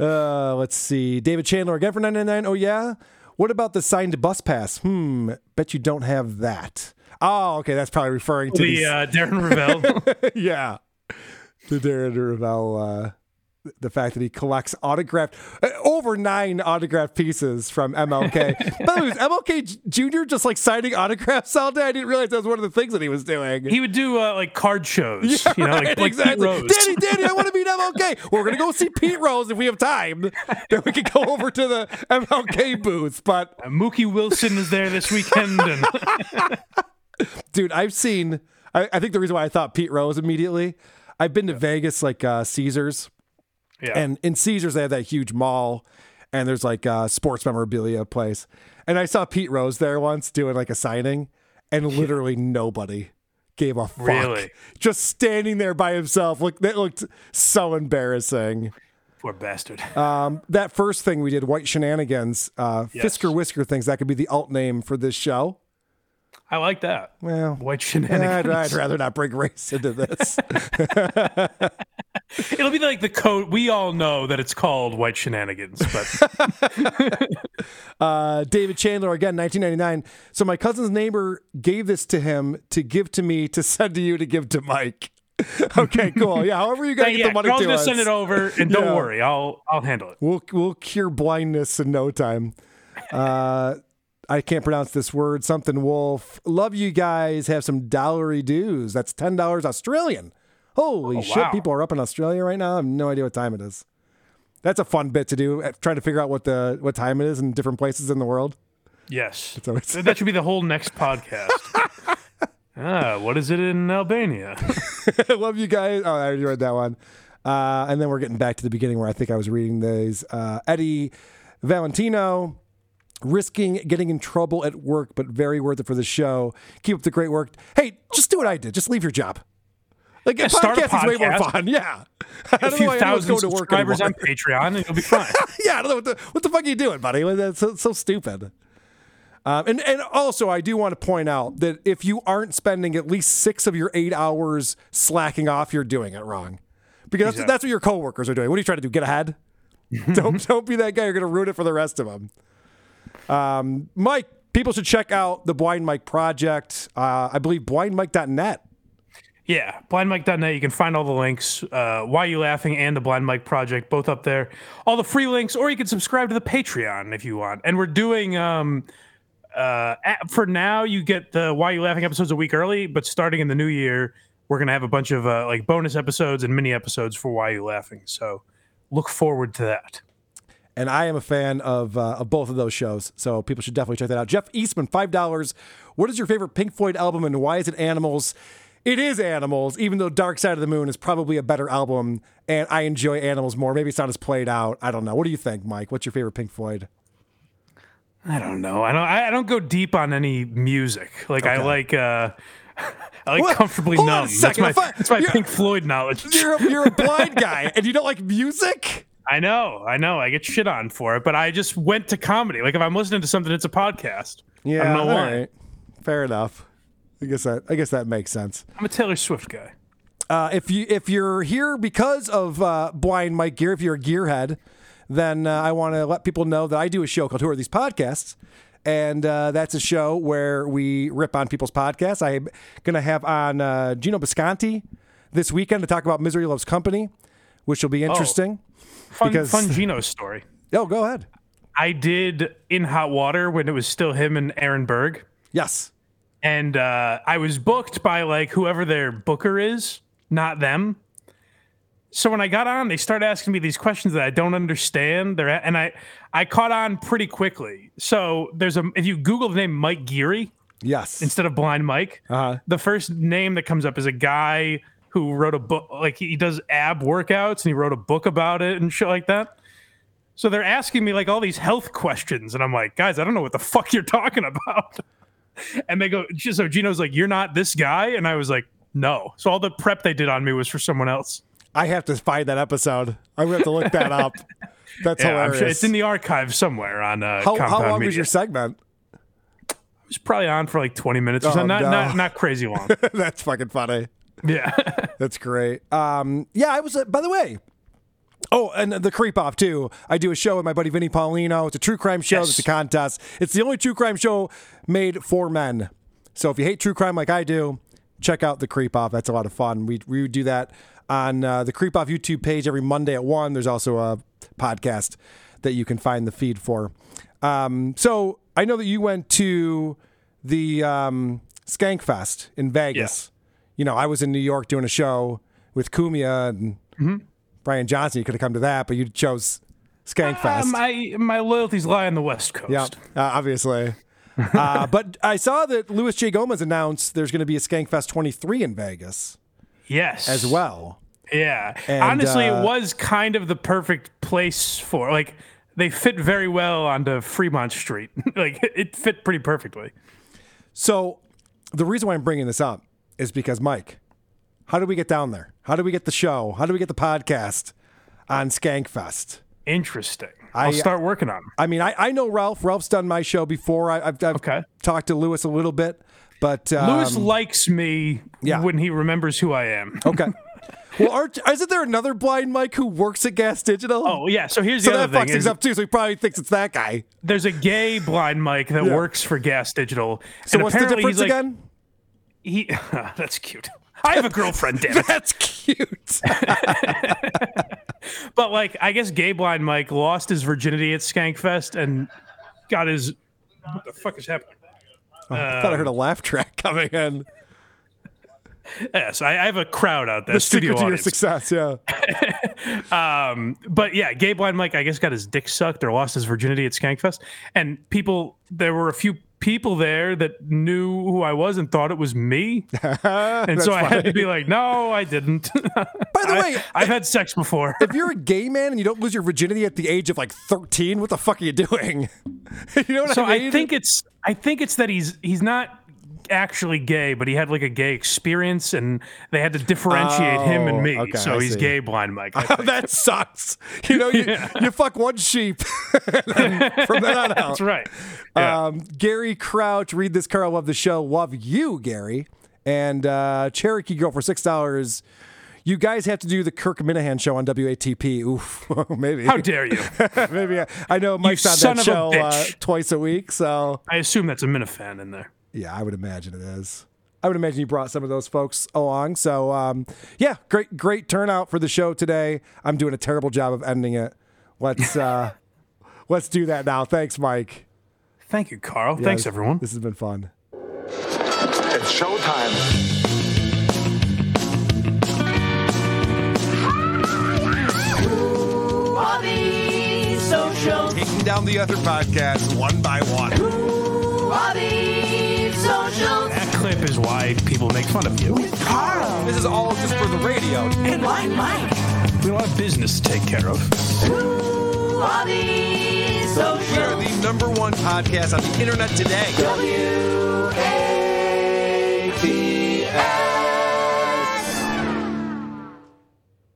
uh, let's see. David Chandler again for 999. Oh yeah. What about the signed bus pass? Hmm. Bet you don't have that. Oh, okay. That's probably referring to The these- uh, Darren Rovell. [laughs] yeah. The Darren Rovell, uh, the fact that he collects autographed, uh, over nine autographed pieces from MLK. [laughs] By the way, was MLK Jr. just like signing autographs all day? I didn't realize that was one of the things that he was doing. he would do uh, like card shows. Yeah, you know, right, like Pete exactly. Rose. Danny, Danny, I want to meet MLK. We're gonna go see Pete Rose if we have time. Then we can go over to the MLK booth. But Uh, Mookie Wilson is there this weekend, and [laughs] dude, I've seen. I, I think the reason why I thought Pete Rose immediately. I've been to Vegas, like uh, Caesars, Yeah. and in Caesars they have that huge mall, and there's like a sports memorabilia place. And I saw Pete Rose there once doing like a signing, and [laughs] literally nobody gave a fuck. Really? Just standing there by himself. Look, that looked so embarrassing. poor bastard. [laughs] Um, that first thing we did, White Shenanigans, uh, Yes. Fisker Whisker things, that could be the alt name for this show. I like that. Well, White I'd, shenanigans. I'd rather not bring race into this. [laughs] It'll be like the code. We all know that it's called white shenanigans, but [laughs] uh, David Chandler, again, 1999. So my cousin's neighbor gave this to him to give to me, to send to you, to give to Mike. [laughs] okay, cool. Yeah, however you got to get yeah, the money Karl's to gonna us. send it over, and don't Yeah. worry, I'll I'll handle it. We'll we'll cure blindness in no time. Uh, I can't pronounce this word. Something wolf. Love you guys. Have some dollary dues. That's ten dollars Australian Holy Oh, shit! wow. People are up in Australia right now. I have no idea what time it is. That's a fun bit to do. Trying to figure out what the what time it is in different places in the world. Yes. [laughs] Always- that should be the whole next podcast. [laughs] ah, what is it in Albania? [laughs] Love you guys. Oh, I already read that one. Uh, and then we're getting back to the beginning where I think I was reading these. Uh, Eddie Valentino, risking getting in trouble at work, but very worth it for the show. Keep up the great work. Hey, just do what I did. Just leave your job. Like Yeah, a podcast is way more fun. Yeah. A [laughs] few thousand going to work subscribers on Patreon, and you'll be fine. [laughs] yeah, I don't know what the what the fuck are you doing, buddy? That's so, so stupid. Um, and and also, I do want to point out that if you aren't spending at least six of your eight hours slacking off, you're doing it wrong. Because that's, that's what your coworkers are doing. What are you trying to do? Get ahead? [laughs] don't don't be that guy. You're going to ruin it for the rest of them. Um, Mike, people should check out the Blind Mike project. Uh, I believe blindmike.net. Yeah, blindmike.net. You can find all the links. Uh, Why You Laughing and the Blind Mike Project, both up there. All the free links, or you can subscribe to the Patreon if you want. And we're doing, um, uh, at- for now, you get the Why You Laughing episodes a week early, but starting in the new year, we're to have a bunch of uh, like bonus episodes and mini episodes for Why You Laughing. So look forward to that. And I am a fan of uh, of both of those shows. So people should definitely check that out. Jeff Eastman, five dollars. What is your favorite Pink Floyd album, and why is it Animals? It is Animals, even though Dark Side of the Moon is probably a better album, and I enjoy Animals more. Maybe it's not as played out. I don't know. What do you think, Mike? What's your favorite Pink Floyd? I don't know. I don't. I don't go deep on any music. Like I like. uh [laughs] I like What? comfortably Hold numb. That's my that's my Pink Floyd knowledge. You're a, you're a blind guy, [laughs] and you don't like music. I know, I know. I get shit on for it, but I just went to comedy. Like if I'm listening to something, it's a podcast. Yeah, I don't know all why. right. Fair enough. I guess that I guess that makes sense. I'm a Taylor Swift guy. Uh, if you if you're here because of uh, Blind Mike Gear, if you're a gearhead, then uh, I want to let people know that I do a show called Who Are These Podcasts, and uh, that's a show where we rip on people's podcasts. I'm gonna have on uh, Gino Bisconti this weekend to talk about Misery Loves Company, which will be interesting. Fun, Because- fun Gino story. [laughs] Oh, go ahead. I did in hot water when it was still him and Aaron Berg. Yes. And uh, I was booked by like whoever their booker is, not them. So when I got on, they started asking me these questions that I don't understand. They're and I I caught on pretty quickly. So there's a if you Google the name Mike Geary, yes, instead of Blind Mike, uh-huh. the first name that comes up is a guy who wrote a book. Like he does ab workouts and he wrote a book about it and shit like that. So they're asking me like all these health questions, and I'm like, guys, I don't know what the fuck you're talking about. [laughs] And they go, so Gino's like, you're not this guy, and I was like, no. So all the prep they did on me was for someone else. I have to find that episode. I'm gonna have to look that up. [laughs] That's Yeah, I'm hilarious. sure it's in the archive somewhere on uh, how, how long Media. was your segment? It was probably on for like 20 minutes or Oh, something. Not, no. not not crazy long. [laughs] That's fucking funny. Yeah. [laughs] That's great. Um, yeah, I was, uh, by the way, oh, and the creep off too. I do a show with my buddy Vinny Paulino. It's a true crime show. Yes. It's a contest. It's the only true crime show made for men. So if you hate true crime like I do, check out the creep off. That's a lot of fun. We, we do that on uh, the creep off YouTube page every Monday at one. There's also a podcast that you can find the feed for. Um, so I know that you went to the um, Skank Fest in Vegas. You know, I was in New York doing a show with Cumia and Mm-hmm. Brian Johnson. You could have come to that, but you chose Skankfest. Uh, my my loyalties lie on the West Coast. yeah, uh, obviously. [laughs] uh, but I saw that Luis J. Gomez announced there's going to be a Skankfest 23 in Vegas Yes. as well. Yeah. And, Honestly, uh, it was kind of the perfect place for like they fit very well onto Fremont Street. [laughs] like it fit pretty perfectly. So the reason why I'm bringing this up is because Mike, how do we get down there? How do we get the show? How do we get the podcast on Skankfest? Interesting. I'll start working on. I mean, I, I know Ralph. Ralph's done my show before. I, I've, I've talked to Luis a little bit, but um, Luis likes me yeah. when he remembers who I am. Okay. [laughs] well, aren't, isn't there another blind Mike who works at Gas Digital? Oh yeah. So here's the that other thing. fucks things up too. So he probably thinks it's that guy. There's a gay blind Mike that Yeah. works for Gas Digital. So and what's the difference he's like- again? He [laughs] that's cute. I have a girlfriend, damn it. [laughs] That's cute. [laughs] but like, I guess gay blind Mike lost his virginity at Skankfest and got his. What the fuck is happening? Oh, I thought I heard a laugh track coming in. Yes, I, I have a crowd out there. the studio secret to your success. Yeah. Um, but yeah, gay blind Mike, I guess, got his dick sucked or lost his virginity at Skankfest, and people. There were a few people there that knew who I was and thought it was me, [laughs] and so I had to be like, "No, I didn't." By the [laughs] way, I've had sex before. if you're a gay man and you don't lose your virginity at the age of like 13, what the fuck are you doing? [laughs] you know what so I mean? I think it's I think it's that he's he's not actually gay, but he had like a gay experience, and they had to differentiate him and Oh, me. okay, so I he's see. gay blind Mike. I [laughs] that sucks. You know, you, Yeah. you fuck one sheep [laughs] from then on [laughs] out. That's right. Yeah. Um, Gary Crouch, read this, Karl. Love the show. Love you, Gary. And uh, Cherokee Girl for six dollars. You guys have to do the Kirk Minihane show on WATP. Oof, maybe. How dare you? maybe I, I know Mike's on son that show uh, twice a week, so I assume that's a Minifan in there. Yeah, I would imagine it is. I would imagine you brought some of those folks along. So um, yeah, great, great turnout for the show today. I'm doing a terrible job of ending it. Let's [laughs] uh, let's do that now. Thanks, Mike. Thank you, Karl. Yeah, Thanks, this- everyone. This has been fun. It's showtime. All these socials. Taking down the other podcasts one by one. All these socials. That clip is why people make fun of you. Karl. This is all just for the radio. And Blind Mike. We have a lot business to take care of. All these We are the number one podcast on the internet today. W-A-T-L.